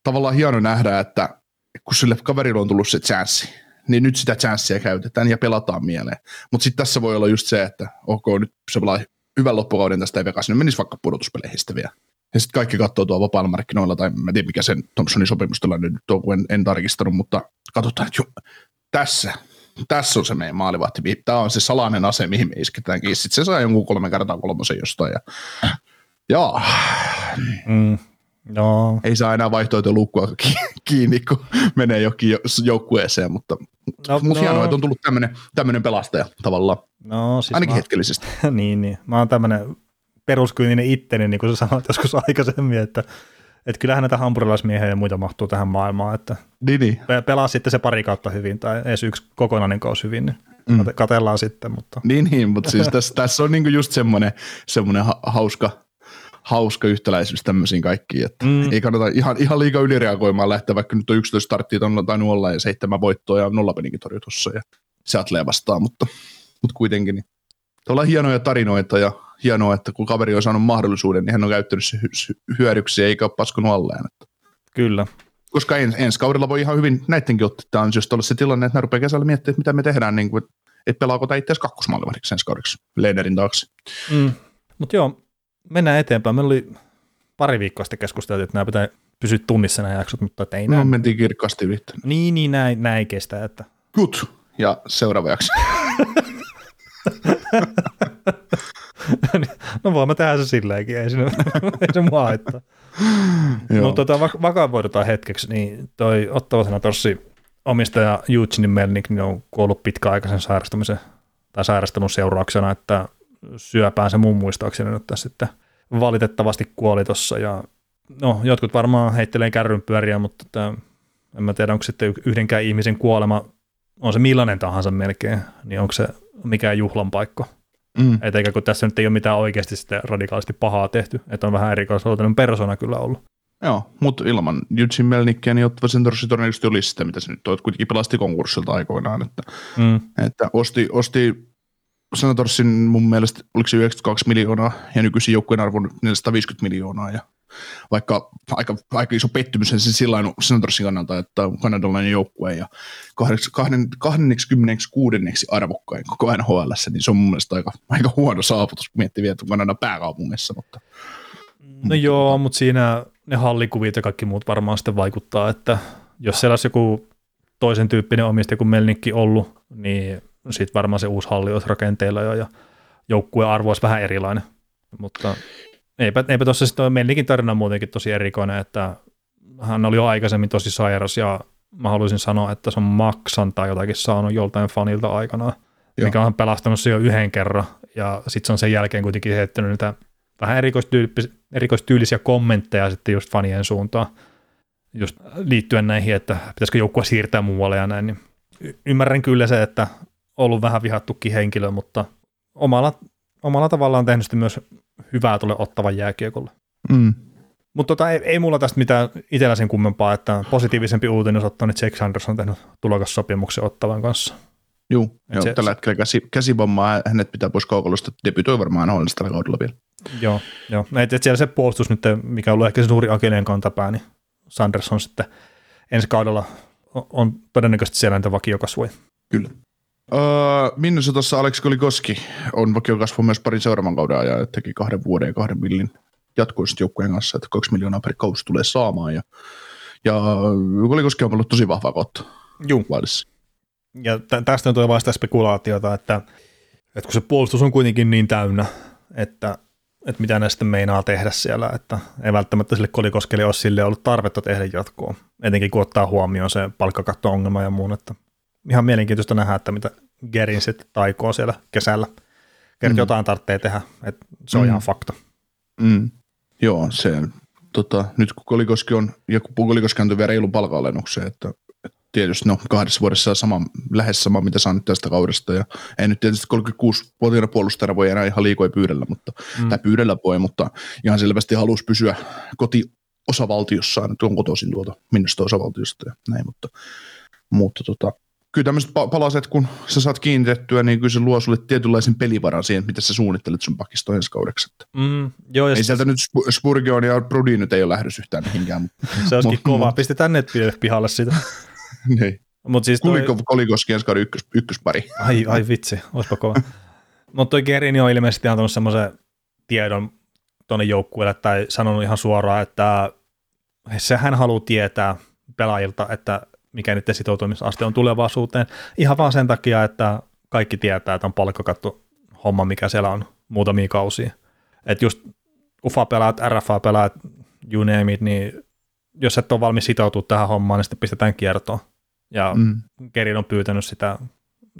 tavallaan hieno nähdä, että kun sille kaverilla on tullut se chanssi, niin nyt sitä chanssia käytetään ja pelataan mieleen. Mutta sitten tässä voi olla just se, että ok, nyt se pelaa hyvän loppukauden tästä ei vekas, niin menisi vaikka pudotuspeleihin sitten vielä. Ja sitten kaikki katsoo tuolla vapaalla markkinoilla, tai mä en tiedä mikä sen Thompsonin sopimustella nyt on, kun en, en tarkistanut, mutta katsotaan, että jo, tässä, tässä on se meidän maalivahti. Tämä on se salainen ase, mihin me isketään kiinni. Sitten se saa jonkun kolme kertaa kolmosen jostain. Ja, ja Mm, joo. ei saa enää vaihtoehtoluukkua kiinni, kun menee jokin joukkueeseen, mutta No, no, no. hienoa, että on tullut tämmöinen pelastaja tavallaan, No, siis ainakin mä, hetkellisesti. *laughs* niin, niin. Mä oon tämmönen peruskyyninen itteni, niin kuin sä sanoit joskus *laughs* aikaisemmin, että, että kyllähän näitä hampurilaismiehiä ja muita mahtuu tähän maailmaan, että Niin, niin. pe- pelaa sitten se pari kautta hyvin tai edes yksi kokonainen kausi hyvin, niin Mm. kate- katellaan sitten, mutta Niin, niin mutta siis tässä, *laughs* tässä on niinku just semmoinen, semmoinen ha- hauska, hauska yhtäläisyys tämmöisiin kaikkiin, että Mm. ei kannata ihan, ihan liikaa ylireagoimaan lähteä, vaikka nyt on 11 starttia tainnut olla ja seitsemän voittoa ja nollapeninkin torjutussa ja Seattlea vastaan, mutta, mutta kuitenkin. Niin. Tuolla on hienoja tarinoita ja hienoa, että kun kaveri on saanut mahdollisuuden, niin hän on käyttänyt se hy- hyödyksi eikä ole paskunut alleen. Kyllä. Koska ens, ensi kaudella voi ihan hyvin näidenkin ottaa ansiosta olla se tilanne, että ne rupeaa kesällä miettimään, että mitä me tehdään, niin kuin, että pelaako tämä itse asiassa kakkosmaalivahdiksi ensi kaudeksi Lederin taakse. Mm. Mutta joo, mennään eteenpäin. Meillä oli pari viikkoa sitten keskusteltu, että nämä pitää pysyä tunnissa nämä jaksot, mutta ei No, näin. mentiin kirkkaasti yli. Niin, niin näin, näin kestä, että Good. Ja seuraava jakso. *laughs* *laughs* no voimme tehdä se silleenkin, ei, siinä, ei se mua haittaa. Mutta tota, vak- vakavoidutaan hetkeksi, niin toi Ottava Senatorssi omistaja Eugene Melnick niin on kuollut pitkäaikaisen sairastumisen tai sairastunut seurauksena, että syöpään se mun muistaakseni nyt tässä sitten valitettavasti kuoli tuossa ja no jotkut varmaan heittelee kärryn pyöriä, mutta että, en mä tiedä, onko sitten yhdenkään ihmisen kuolema, on se millainen tahansa melkein, niin onko se mikään juhlan paikka. Mm. Et eikä kun tässä nyt ei ole mitään oikeasti sitten radikaalisti pahaa tehty, että on vähän erikoisluontoinen persona kyllä ollut. Joo, mutta ilman Eugene Melnickia, niin Ottava Sentorsi todennäköisesti olisi sitä, mitä se nyt on. että Kuitenkin pelasti konkurssilta aikoinaan. Että, Mm. että osti, osti Senatorsin mun mielestä, oliko se 92 miljoonaa, ja nykyisin joukkueen arvo on 450 miljoonaa. Ja vaikka aika, aika iso pettymys se sillä Senatorsin kannalta, että on kanadalainen joukkue ja 26. arvokkain koko NHL, niin se on mun mielestä aika, aika huono saavutus, kun miettii vielä, että Kanadan pääkaupungissa. Mutta No joo, mutta siinä ne hallikuviit ja kaikki muut varmaan sitten vaikuttaa, että jos siellä olisi joku toisen tyyppinen omistaja kuin Melnikki ollut, niin sitten varmaan se uusi halli olisi rakenteilla jo ja joukkueen arvo olisi vähän erilainen. Mutta eipä, eipä tuossa sitten Melnikin tarina on muutenkin tosi erikoinen, että hän oli jo aikaisemmin tosi sairas ja mä haluaisin sanoa, että se on maksan tai jotakin saanut joltain fanilta aikanaan, Joo. mikä on pelastanut se jo yhden kerran ja sitten se on sen jälkeen kuitenkin heittänyt niitä vähän erikoistyylisiä kommentteja sitten just fanien suuntaan, just liittyen näihin, että pitäisikö joukkue siirtää muualle ja näin, niin y- ymmärrän kyllä se, että ollut vähän vihattukin henkilö, mutta omalla, omalla tavallaan tehnyt myös hyvää tuolle ottavan jääkiekolle. mm. Mutta tota, ei, ei, mulla tästä mitään itsellä sen kummempaa, että positiivisempi uutinen olisi ottanut, että Jake Sanders on tehnyt tulokassopimuksen ottavan kanssa. Juu, joo, se- tällä hetkellä käsi, käsivammaa hänet pitää pois kaukalosta, debytoi varmaan NHL tällä kaudella vielä. Joo, joo. Et, et siellä se puolustus nyt, mikä on ollut ehkä se suuri akeleen kantapää, niin Sanders on sitten ensi kaudella on- on todennäköisesti siellä niitä vakiokasvoja. Kyllä. Öö, Minnesotassa Aleksi Kolikoski on vakiokasvu myös parin seuraavan kauden ajan, että teki kahden vuoden ja kahden millin jatkoista joukkueen kanssa, että kaksi miljoonaa per kausi tulee saamaan. Ja, ja Kolikoski on ollut tosi vahva kautta Juu. Wildissa. Ja tä- tästä on vasta spekulaatiota, että, että kun se puolustus on kuitenkin niin täynnä, että, että mitä ne sitten meinaa tehdä siellä, että ei välttämättä sille kolikoskelle ole sille ollut tarvetta tehdä jatkoa, etenkin kun ottaa huomioon se palkkakatto-ongelma ja muun, että ihan mielenkiintoista nähdä, että mitä Gerin sitten taikoo siellä kesällä. Kerti Mm. jotain tarvitsee tehdä, että se on Mm. ihan fakta. Mm. Joo, se, tota, nyt kun Kolikoski on, ja kun Kolikoski antoi vielä reilun palka-alennukseen, että, että tietysti no kahdessa vuodessa saa sama, lähes sama, mitä saa nyt tästä kaudesta, ja ei nyt tietysti 36-vuotiaana puolustajana voi enää ihan liikoja pyydellä, mutta, Mm. tai pyydellä voi, mutta ihan selvästi halusi pysyä kotiosavaltiossaan, että on kotoisin tuolta Minnesota osavaltiosta ja näin, mutta, mutta tota, kyllä tämmöiset pa- palaset, kun sä saat kiinnitettyä, niin kyllä se luo sulle tietynlaisen pelivaran siihen, mitä sä suunnittelet sun pakistoon ensi kaudeksi. Mm, joo, ja ei sieltä nyt Sp- Spurgeon ja Brody nyt ei ole lähdössä yhtään mihinkään. mutta- *laughs* se olisikin mut- kova. mut- Pistetään net pihalle siitä. *laughs* Niin. Mutta siis toi, Kuliko, Kolikoski ensi kauden ykkös, ykköspari. ai, ai vitsi, olisipa kova. *laughs* Mutta toi Gerini on ilmeisesti antanut semmoisen tiedon tuonne joukkueelle tai sanonut ihan suoraan, että se hän haluaa tietää pelaajilta, että mikä niiden sitoutumisaste on tulevaisuuteen, ihan vaan sen takia, että kaikki tietää, että on palkkakattu homma, mikä siellä on muutamia kausia. Että just UFA-pelaat, RFA-pelaat, you name it, niin jos et ole valmis sitoutua tähän hommaan, niin sitten pistetään kiertoon. Ja mm. Kerin on pyytänyt sitä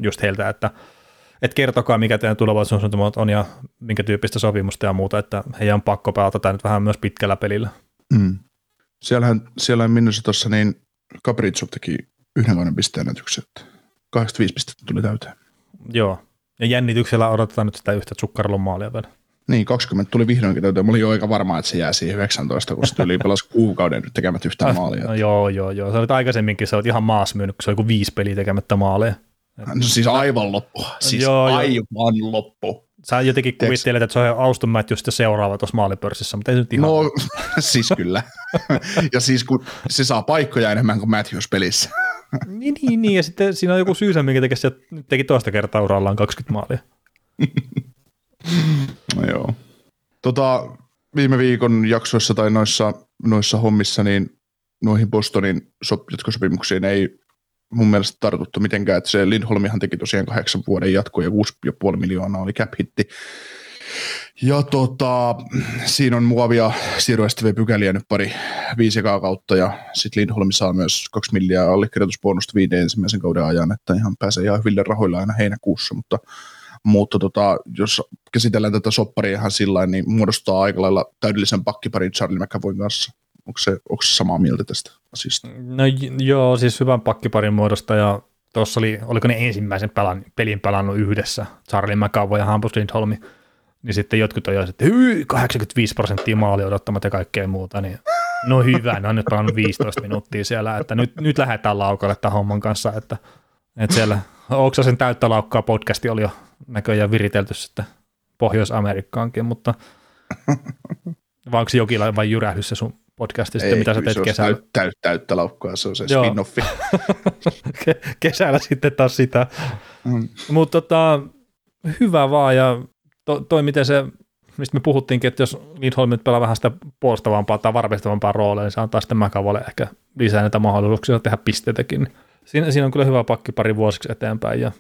just heiltä, että et kertokaa, mikä teidän tulevaisuussuunnitelmat on ja minkä tyyppistä sopimusta ja muuta, että heidän on pakko pelata tämä nyt vähän myös pitkällä pelillä. Mm. Siellähän, siellähän Minnesotassa niin Capriccio teki yhden kauden pisteen näytyksen, 85 pistettä tuli täyteen. Joo, ja jännityksellä odotetaan nyt sitä yhtä Zuccarellon maalia vielä. Niin, 20 tuli vihdoinkin täyteen. Mä olin jo aika varma, että se jää siihen 19, kun se tuli pelas kuukauden nyt tekemät yhtään maalia. No, joo, joo, joo. Se oli aikaisemminkin, se oli ihan maas myynyt, kun se oli kuin viisi peliä tekemättä maaleja. No siis aivan loppu. Siis joo, aivan joo. loppu. Sä jotenkin kuvittelet, että se on Auston Matthews sitten seuraava tuossa maalipörssissä, mutta ei se nyt ihan... No, *laughs* siis kyllä. *laughs* ja siis kun se saa paikkoja enemmän kuin Matthews pelissä. niin, niin, niin, ja sitten siinä on joku syysä, minkä teki, se teki toista kertaa urallaan 20 maalia. no joo. Tota, viime viikon jaksoissa tai noissa, noissa hommissa, niin noihin Bostonin sop- jatkosopimuksiin ei mun mielestä tartuttu mitenkään, että se Lindholmihan teki tosiaan kahdeksan vuoden jatko ja 6,5 miljoonaa oli cap hitti. Ja tota, siinä on muovia siirroistavia nyt pari viisi kautta ja sitten Lindholm saa myös kaksi miljoonaa allekirjoitusbonusta viiden ensimmäisen kauden ajan, että ihan pääsee ihan hyville rahoilla aina heinäkuussa, mutta mutta tota, jos käsitellään tätä sopparia ihan sillä niin muodostaa aika lailla täydellisen pakkiparin Charlie McAvoyn kanssa. Onko se, onko se samaa mieltä tästä asiasta? No joo, siis hyvän pakkiparin muodosta ja tuossa oli, oliko ne ensimmäisen pelan, pelin pelannut yhdessä, Charlie McAvoy ja Hampus Lindholmi, niin sitten jotkut jo että 85 prosenttia maali odottamat ja kaikkea muuta, niin no hyvä, ne on nyt pelannut 15 minuuttia siellä, että nyt, nyt lähdetään laukalle tämän homman kanssa, että, että siellä Oksasen täyttä laukkaa podcasti oli jo näköjään viritelty sitten Pohjois-Amerikkaankin, mutta vai onko jokin vai jyrähys se sun podcasti sitten, mitä sä teet kesällä? Täyt, täyt, täyttä laukkaa, se on se spin-offi. *laughs* kesällä sitten taas sitä. Mm. Mutta tota, hyvä vaan, ja to, toi miten se, mistä me puhuttiinkin, että jos Lindholm nyt pelaa vähän sitä puolustavampaa tai varmistavampaa roolia, niin se antaa sitten Mäkavalle ehkä lisää näitä mahdollisuuksia tehdä pisteitäkin. Siinä, siinä on kyllä hyvä pakki pari vuosiksi eteenpäin, ja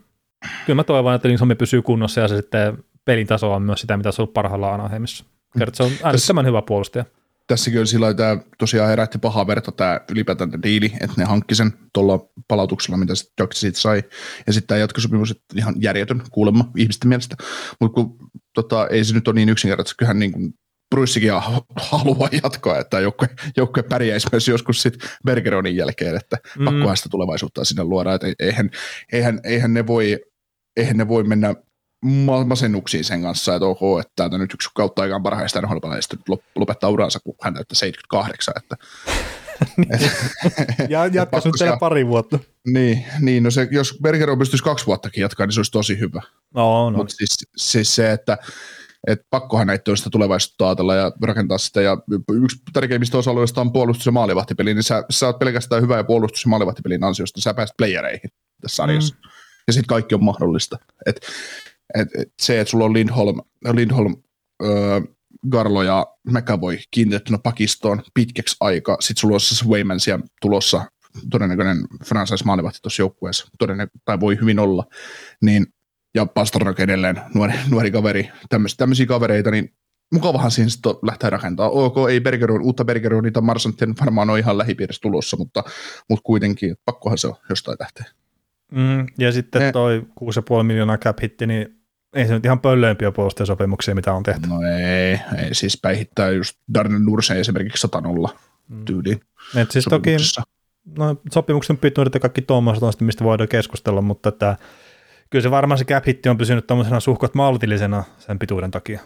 kyllä mä toivon, että Lindholm pysyy kunnossa, ja se sitten pelin taso on myös sitä, mitä se on ollut parhaillaan Anaheimissa. Kertoo, se on älyttömän hyvä puolustaja tässäkin on sillä tämä tosiaan herätti pahaa verta tämä ylipäätään tämä diili, että ne hankki sen tuolla palautuksella, mitä Jack siitä sai. Ja sitten tämä jatkosopimus, että ihan järjetön kuulemma ihmisten mielestä. Mutta kun tota, ei se nyt ole niin yksinkertaisesti, kyllähän niin kuin Bruissikin haluaa jatkoa, että joukkue, joukkue pärjäisi myös joskus sitten Bergeronin jälkeen, että mm. pakkohan sitä tulevaisuutta sinne luoda, että eihän, eihän, eihän, ne voi, eihän ne voi mennä masennuksiin sen kanssa, että ok, että täältä nyt yksi kautta aikaan parhaista nhl lopettaa uransa, kun hän täyttää 78. Että, ja *laughs* jatkaisi nyt siellä pari vuotta. Niin, niin no se, jos Bergeron pystyisi kaksi vuottakin jatkaa, niin se olisi tosi hyvä. No, no. Mutta siis, siis, se, että et pakkohan näitä on sitä tulevaisuutta ajatella ja rakentaa sitä. Ja yksi tärkeimmistä osa-alueista on puolustus- ja maalivahtipeli, niin sä, sä oot pelkästään hyvä ja puolustus- ja maalivahtipelin ansiosta, sä pääset playereihin tässä sarjassa. Mm. Ja sitten kaikki on mahdollista. Et et, et se, että sulla on Lindholm, Lindholm öö, Garlo ja McAvoy kiinnitettynä pakistoon pitkäksi aikaa. Sitten sulla on se Waymansia tulossa, todennäköinen franchise-maalivahti tuossa joukkueessa, todennäköinen, tai voi hyvin olla. Niin, ja Pasternak edelleen, nuori, nuori kaveri, tämmöisiä kavereita, niin mukavahan siinä sitten lähteä rakentamaan. Ok, ei Bergeron, uutta Bergeronia tai Marsanten varmaan on ihan lähipiirissä tulossa, mutta, mutta kuitenkin pakkohan se on jostain lähteä. Mm, ja sitten ne, toi 6,5 miljoonaa cap hitti, niin ei se nyt ihan pöllöimpiä puolustajasopimuksia, mitä on tehty. No ei, ei siis päihittää just Darnell Nursen esimerkiksi 100 nolla mm. tyyliin. Et siis toki no, sopimuksen pituudet ja kaikki tuommoiset on sitten, mistä voidaan keskustella, mutta että, kyllä se varmaan se cap hitti on pysynyt tuommoisena suhkot maltillisena sen pituuden takia.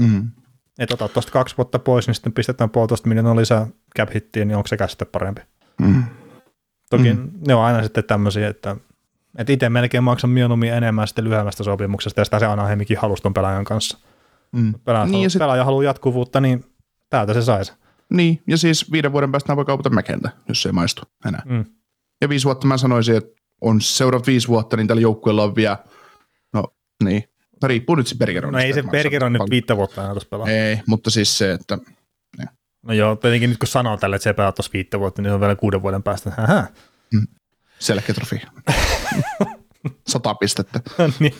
Mm. Että ota tuosta kaksi vuotta pois, niin sitten pistetään puolitoista miljoonaa lisää cap hittiä, niin onko se sitten parempi? Mm. Toki mm. ne on aina sitten tämmöisiä, että et itse melkein maksan mieluummin enemmän sitten lyhyemmästä sopimuksesta, ja sitä se Anaheimikin halusi tuon pelaajan kanssa. Mm. Pelaaja, niin, sit... pelaaja haluaa jatkuvuutta, niin täältä se saisi. Niin, ja siis viiden vuoden päästä voi kaupata Mäkentä, jos se ei maistu enää. Mm. Ja viisi vuotta mä sanoisin, että on seuraavat viisi vuotta, niin tällä joukkueella on vielä, no niin. riippuu nyt se Bergeron. No ei se Bergeron nyt viittä vuotta enää tuossa pelaa. Ei, mutta siis se, että No joo, tietenkin nyt kun sanoo tälle, että se pelaa tuossa viittä vuotta, niin se on vielä kuuden vuoden päästä. Hähä. Selkeätrofi. *laughs* Sata pistettä. *laughs* niin.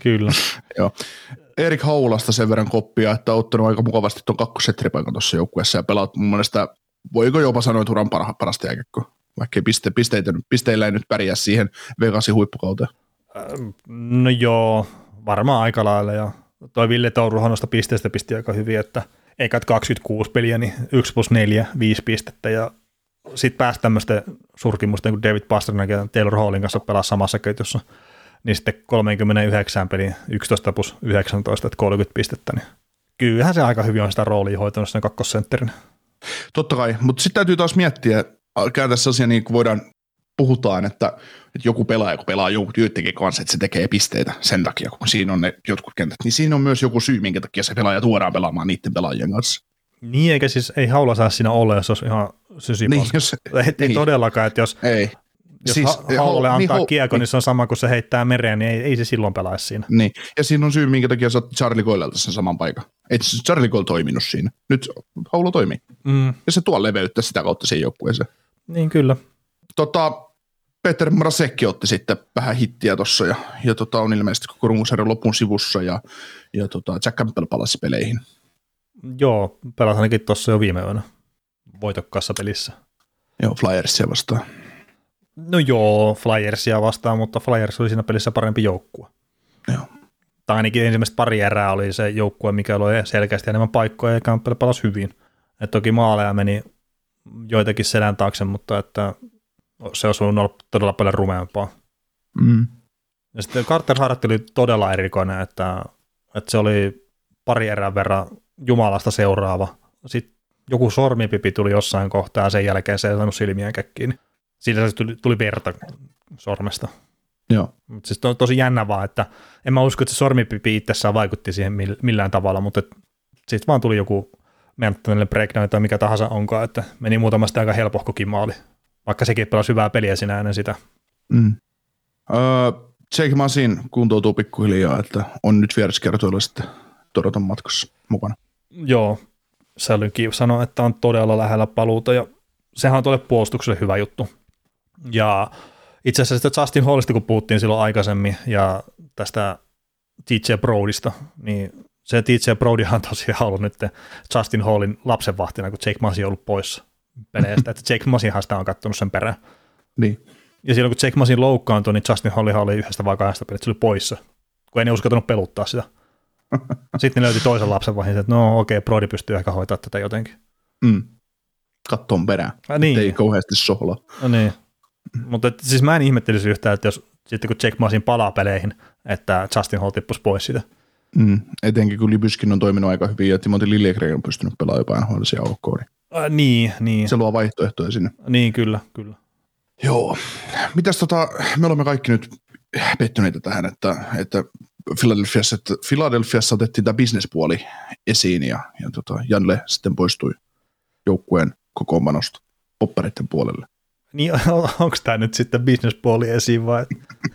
Kyllä. *laughs* Joo. Erik Haulasta sen verran koppia, että on ottanut aika mukavasti tuon kakkosetteripaikan tuossa joukkueessa ja pelaat mun mielestä, voiko jopa sanoa, että uran parha, parasta jääkiekkoa, vaikka piste, pisteitä, pisteillä ei nyt pärjää siihen Vegasin huippukauteen. No joo, varmaan aika lailla ja toi Ville Touruhan noista pisteistä pisti aika hyvin, että eikä 26 peliä, niin 1 plus 4, 5 pistettä ja sitten pääsi tämmöisten surkimusten kuin David Pasternak ja Taylor Hallin kanssa pelaa samassa ketjussa, niin sitten 39 peliä, 11 plus 19, että 30 pistettä, niin kyllähän se aika hyvin on sitä roolia hoitanut sen kakkosentterinä. Totta kai, mutta sitten täytyy taas miettiä, käydä sellaisia niin kuin voidaan, puhutaan, että, että joku pelaaja, kun pelaa jonkun joidenkin kanssa, että se tekee pisteitä sen takia, kun siinä on ne jotkut kentät, niin siinä on myös joku syy, minkä takia se pelaaja tuodaan pelaamaan niiden pelaajien kanssa. Niin, eikä siis ei haula saa siinä olla, jos olisi ihan sysipaska. Niin, jos, ei, niin. todellakaan, että jos, ei. jos siis, ha- haulle hau- antaa hau- kiekko, niin se on sama kuin se heittää mereen, niin ei, ei se silloin pelaisi siinä. Niin, ja siinä on syy, minkä takia sä oot Charlie Coilelta sen saman paikan. Ei se Charlie Coyle toiminut siinä. Nyt Haulo toimii. Mm, Ja se tuo leveyttä sitä kautta siihen joukkueeseen. niin kyllä. Tota, Peter Mrasekki otti sitten vähän hittiä tuossa ja, ja tota, on ilmeisesti koko runkosarjan lopun sivussa ja, ja tota, Jack Campbell palasi peleihin. Joo, pelasi ainakin tuossa jo viime yönä voitokkaassa pelissä. Joo, Flyersia vastaan. No joo, Flyersia vastaan, mutta Flyers oli siinä pelissä parempi joukkue. Joo. Tai ainakin ensimmäistä pari erää oli se joukkue, mikä oli selkeästi enemmän paikkoja ja Campbell pelasi hyvin. Et toki maaleja meni joitakin selän taakse, mutta että se olisi voinut olla todella paljon rumeampaa. Mm. Ja sitten Carter Hart oli todella erikoinen, että, että se oli pari erän verran Jumalasta seuraava. Sitten joku sormipipi tuli jossain kohtaa ja sen jälkeen se ei saanut silmiään kiinni. Siitä se tuli, tuli verta sormesta. Joo. Mutta siis to, tosi jännä vaan, että en mä usko, että se sormipipi itsessään vaikutti siihen millään tavalla, mutta sitten vaan tuli joku menttäinen breakdown tai mikä tahansa onkaan, että meni muutamasta aika helpohkokin maali, vaikka sekin pelasi hyvää peliä sinä ennen sitä. Mm. Öö, Jake Masin kuntoutuu pikkuhiljaa, että on nyt vieraskertoilla sitten Toronton matkassa mukana. Joo, Sälynkin sanoi, että on todella lähellä paluuta ja sehän on tuolle puolustukselle hyvä juttu. Ja itse asiassa sitä Justin Hallista, kun puhuttiin silloin aikaisemmin ja tästä TJ Broadista, niin se TJ Brodihan on tosiaan ollut nyt Justin Hallin lapsenvahtina, kun Jake Masi on ollut poissa peleistä, että Jake Masihan sitä on kattonut sen perään. Niin. Ja silloin kun Jake Masin loukkaantui, niin Justin Hollihan oli yhdestä vai kahdesta pelistä, se oli poissa, kun ei ne uskaltanut peluttaa sitä. *laughs* Sitten ne löyti toisen lapsen vaiheessa, että no okei, okay, Brody pystyy ehkä hoitaa tätä jotenkin. Mm. Kattoon perään, Ah, niin. ei kauheasti sohlaa. No niin. Mutta et, siis mä en ihmettelisi yhtään, että jos sitten kun Jake Masin palaa peleihin, että Justin Hall tippuisi pois siitä. Mm. Etenkin kun Libyskin on toiminut aika hyvin ja Timothy Liljegren on pystynyt pelaamaan jopa NHL siellä OK, niin Äh, niin, niin. se luo vaihtoehtoja sinne. Niin, kyllä, kyllä. Joo. Mitäs tota, me olemme kaikki nyt pettyneitä tähän, että, että Philadelphiassa, että Philadelphiassa otettiin tämä bisnespuoli esiin ja, ja tota, Janle sitten poistui joukkueen kokoonpanosta poppareiden puolelle. Niin, *laughs* onko tämä nyt sitten bisnespuoli esiin vai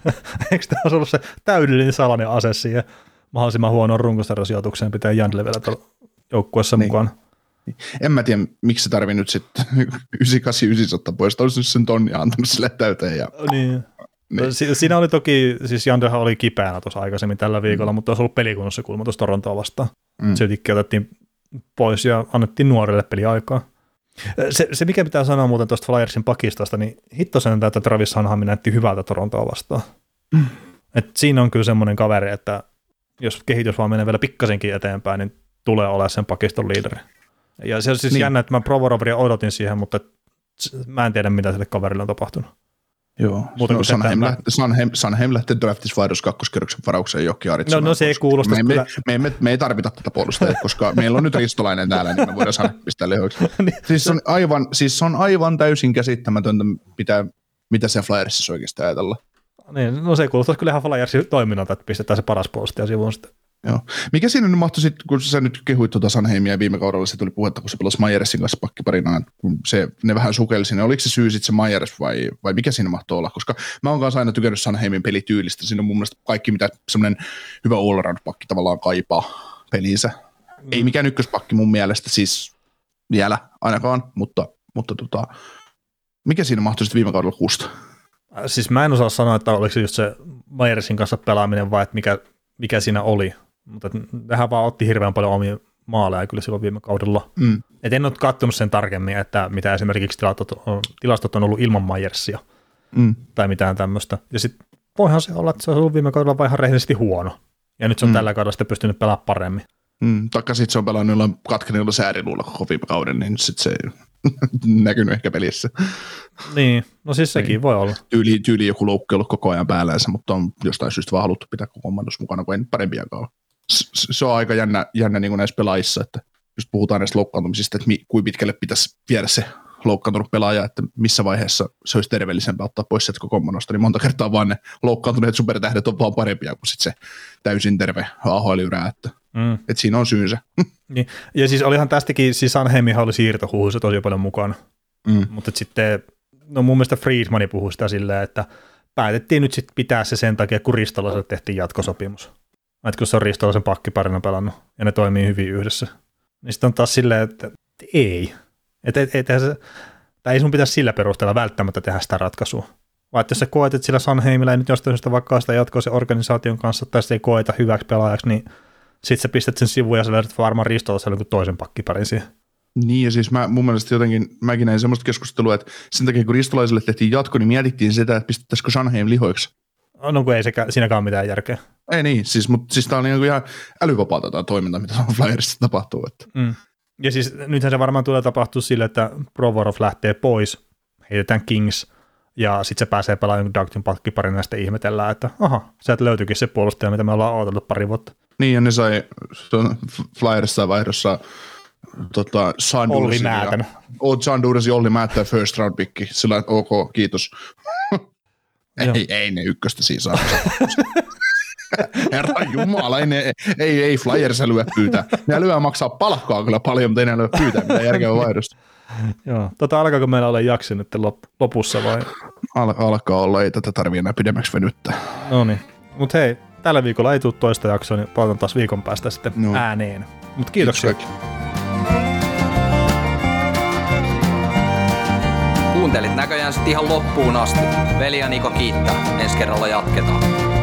*laughs* eikö tämä olisi ollut se täydellinen salainen ase siihen mahdollisimman huonoon runkosarjasijoitukseen pitää Jandle vielä tuolla joukkueessa Niin. mukaan? En mä tiedä, miksi se tarvii nyt sitten *laughs* 98 ottaa pois. Olisi nyt sen tonnia antanut sille täyteen. Ja, Niin. Niin. Si- siinä oli toki, siis Jandehan oli kipeänä tuossa aikaisemmin tällä viikolla, mm. mutta olisi ollut pelikunnossa kulma tuossa Torontoa vastaan. Mm. Mm. Siltikin otettiin pois ja annettiin nuorelle peliaikaa. Se, se, mikä pitää sanoa muuten tuosta Flyersin pakistosta, niin hitto sen, että Travis Hanhami näytti hyvältä Torontoa vastaan. Mm. Et siinä on kyllä semmoinen kaveri, että jos kehitys vaan menee vielä pikkasenkin eteenpäin, niin tulee olemaan sen pakiston liideri. Ja se on siis Niin. jännä, että mä Provoroveria odotin siihen, mutta mä en tiedä, mitä sille kaverille on tapahtunut. Joo. Muuta no, Sanheim, mä- lähti, Sanheim, Sanheim lähti draftissa vaihdos kakkoskerroksen varaukseen johonkin No, no se ei kuulosta me, me, kyllä. me, me, me, ei tarvita tätä puolustajaa, koska meillä on nyt ristolainen täällä, niin me voidaan Sanheim pistää lehoiksi. *laughs* Niin. siis, on aivan, siis on aivan täysin käsittämätöntä, mitä, mitä se Flyersissa oikeasti ajatella. Niin, no se kuulostaa kyllä ihan Flyersin toiminnalta, että pistetään se paras puolustaja sivuun sitten. Joo. Mikä siinä nyt mahtui sitten, kun sä nyt kehuit tuota Sanheimia viime kaudella, se tuli puhetta, kun se pelasi Majersin kanssa pakkiparinaan, kun se, ne vähän sukelsi, niin oliko se syy sitten se Majers vai, vai mikä siinä mahtoi olla? Koska mä oon kanssa aina tykännyt Sanheimin pelityylistä, siinä on mun mielestä kaikki, mitä semmoinen hyvä all pakki tavallaan kaipaa peliinsä. Mm. Ei mikään ykköspakki mun mielestä siis vielä ainakaan, mutta, mutta tota, mikä siinä mahtui sitten viime kaudella kuusta? Siis mä en osaa sanoa, että oliko se just se Majersin kanssa pelaaminen vai että mikä, mikä siinä oli, mutta tähän vaan otti hirveän paljon omia maaleja kyllä silloin viime kaudella. Mm. Et en ole katsonut sen tarkemmin, että mitä esimerkiksi tilastot on, tilastot on ollut ilman Majersia mm. tai mitään tämmöistä. Ja sitten voihan se olla, että se on ollut viime kaudella vaan ihan rehellisesti huono. Ja nyt se on mm. tällä kaudella sitten pystynyt pelaamaan paremmin. Mm, taikka sitten se on pelannut jollain katkeneilla sääriluulla koko viime kauden, niin sitten se ei *laughs* näkynyt ehkä pelissä. Niin, no siis sekin niin. voi olla. Tyyli, tyyli joku loukki ollut koko ajan päällänsä, mutta on jostain syystä vaan haluttu pitää koko mukana, kun ei parempiakaan Se on aika jännä, jännä niin kuin näissä pelaajissa, että just puhutaan näistä loukkaantumisista, että mi, kuinka pitkälle pitäisi viedä se loukkaantunut pelaaja, että missä vaiheessa se olisi terveellisempää ottaa pois sieltä koko niin monta kertaa vaan ne loukkaantuneet supertähdet on vaan parempia kuin sit se täysin terve ahl että Mm. Et siinä on syynsä. *laughs* Niin. Ja siis olihan tästäkin, siis Sanheimihan oli siirtohuhuissa tosi paljon mukana. Mm. Mutta sitten, no mun mielestä Friedmani puhui sitä silleen, että päätettiin nyt sitten pitää se sen takia, kun Ristolaiselle tehtiin jatkosopimus. Että kun se on Ristolaisen pakkiparina pelannut ja ne toimii hyvin yhdessä. Niin sitten on taas silleen, että ei. Että et, et, et, se, tai ei sun pitäisi sillä perusteella välttämättä tehdä sitä ratkaisua. Vai että jos sä koet, että sillä Sanheimilla ei nyt jostain syystä vaikka sitä jatkoa se organisaation kanssa, tai se ei koeta hyväksi pelaajaksi, niin sitten sä pistät sen sivuun ja sä löydät varmaan ristolla jonkun toisen pakkiparin siihen. Niin, ja siis mä, mun mielestä jotenkin, mäkin näin semmoista keskustelua, että sen takia kun ristolaiselle tehtiin jatko, niin mietittiin sitä, että pistettäisikö Sanheim lihoiksi. No kun ei sekä, siinäkään ole mitään järkeä. Ei niin, siis, mutta siis tämä on niin ihan älyvapaata tämä toiminta, mitä Flyersissa tapahtuu. Että. Mm. Ja siis nythän se varmaan tulee tapahtua sille, että Provorov lähtee pois, heitetään Kings, ja sitten se pääsee pelaamaan jonkun Dugtin pakkiparin, ja sitten ihmetellään, että aha, sieltä löytyykin se puolustaja, mitä me ollaan odoteltu pari vuotta. Niin, ja ne sai Flyerissa vaihdossa tota, Olli Määtän. Oot Sandursi Olli Määtän first round pick. Sillä ok, kiitos. ei, ei ne ykköstä siinä saa. *laughs* Herra Jumala, ei, ne, ei, ei Flyers lyö pyytää. Ne lyö maksaa palkkaa kyllä paljon, mutta ei ne lyö pyytää mitä järkevää vaihdosta. Joo, tota alkaako meillä olla jakso nyt lopussa vai? Al- alkaa olla, ei tätä tarvitse enää pidemmäksi venyttää. No niin, mutta hei, tällä viikolla ei tule toista jaksoa, niin palataan taas viikon päästä sitten no. ääneen. Mutta kiitoksia. Kiitos Kuuntelit näköjään sitten ihan loppuun asti. Veli ja Niko kiittää. Ensi kerralla jatketaan.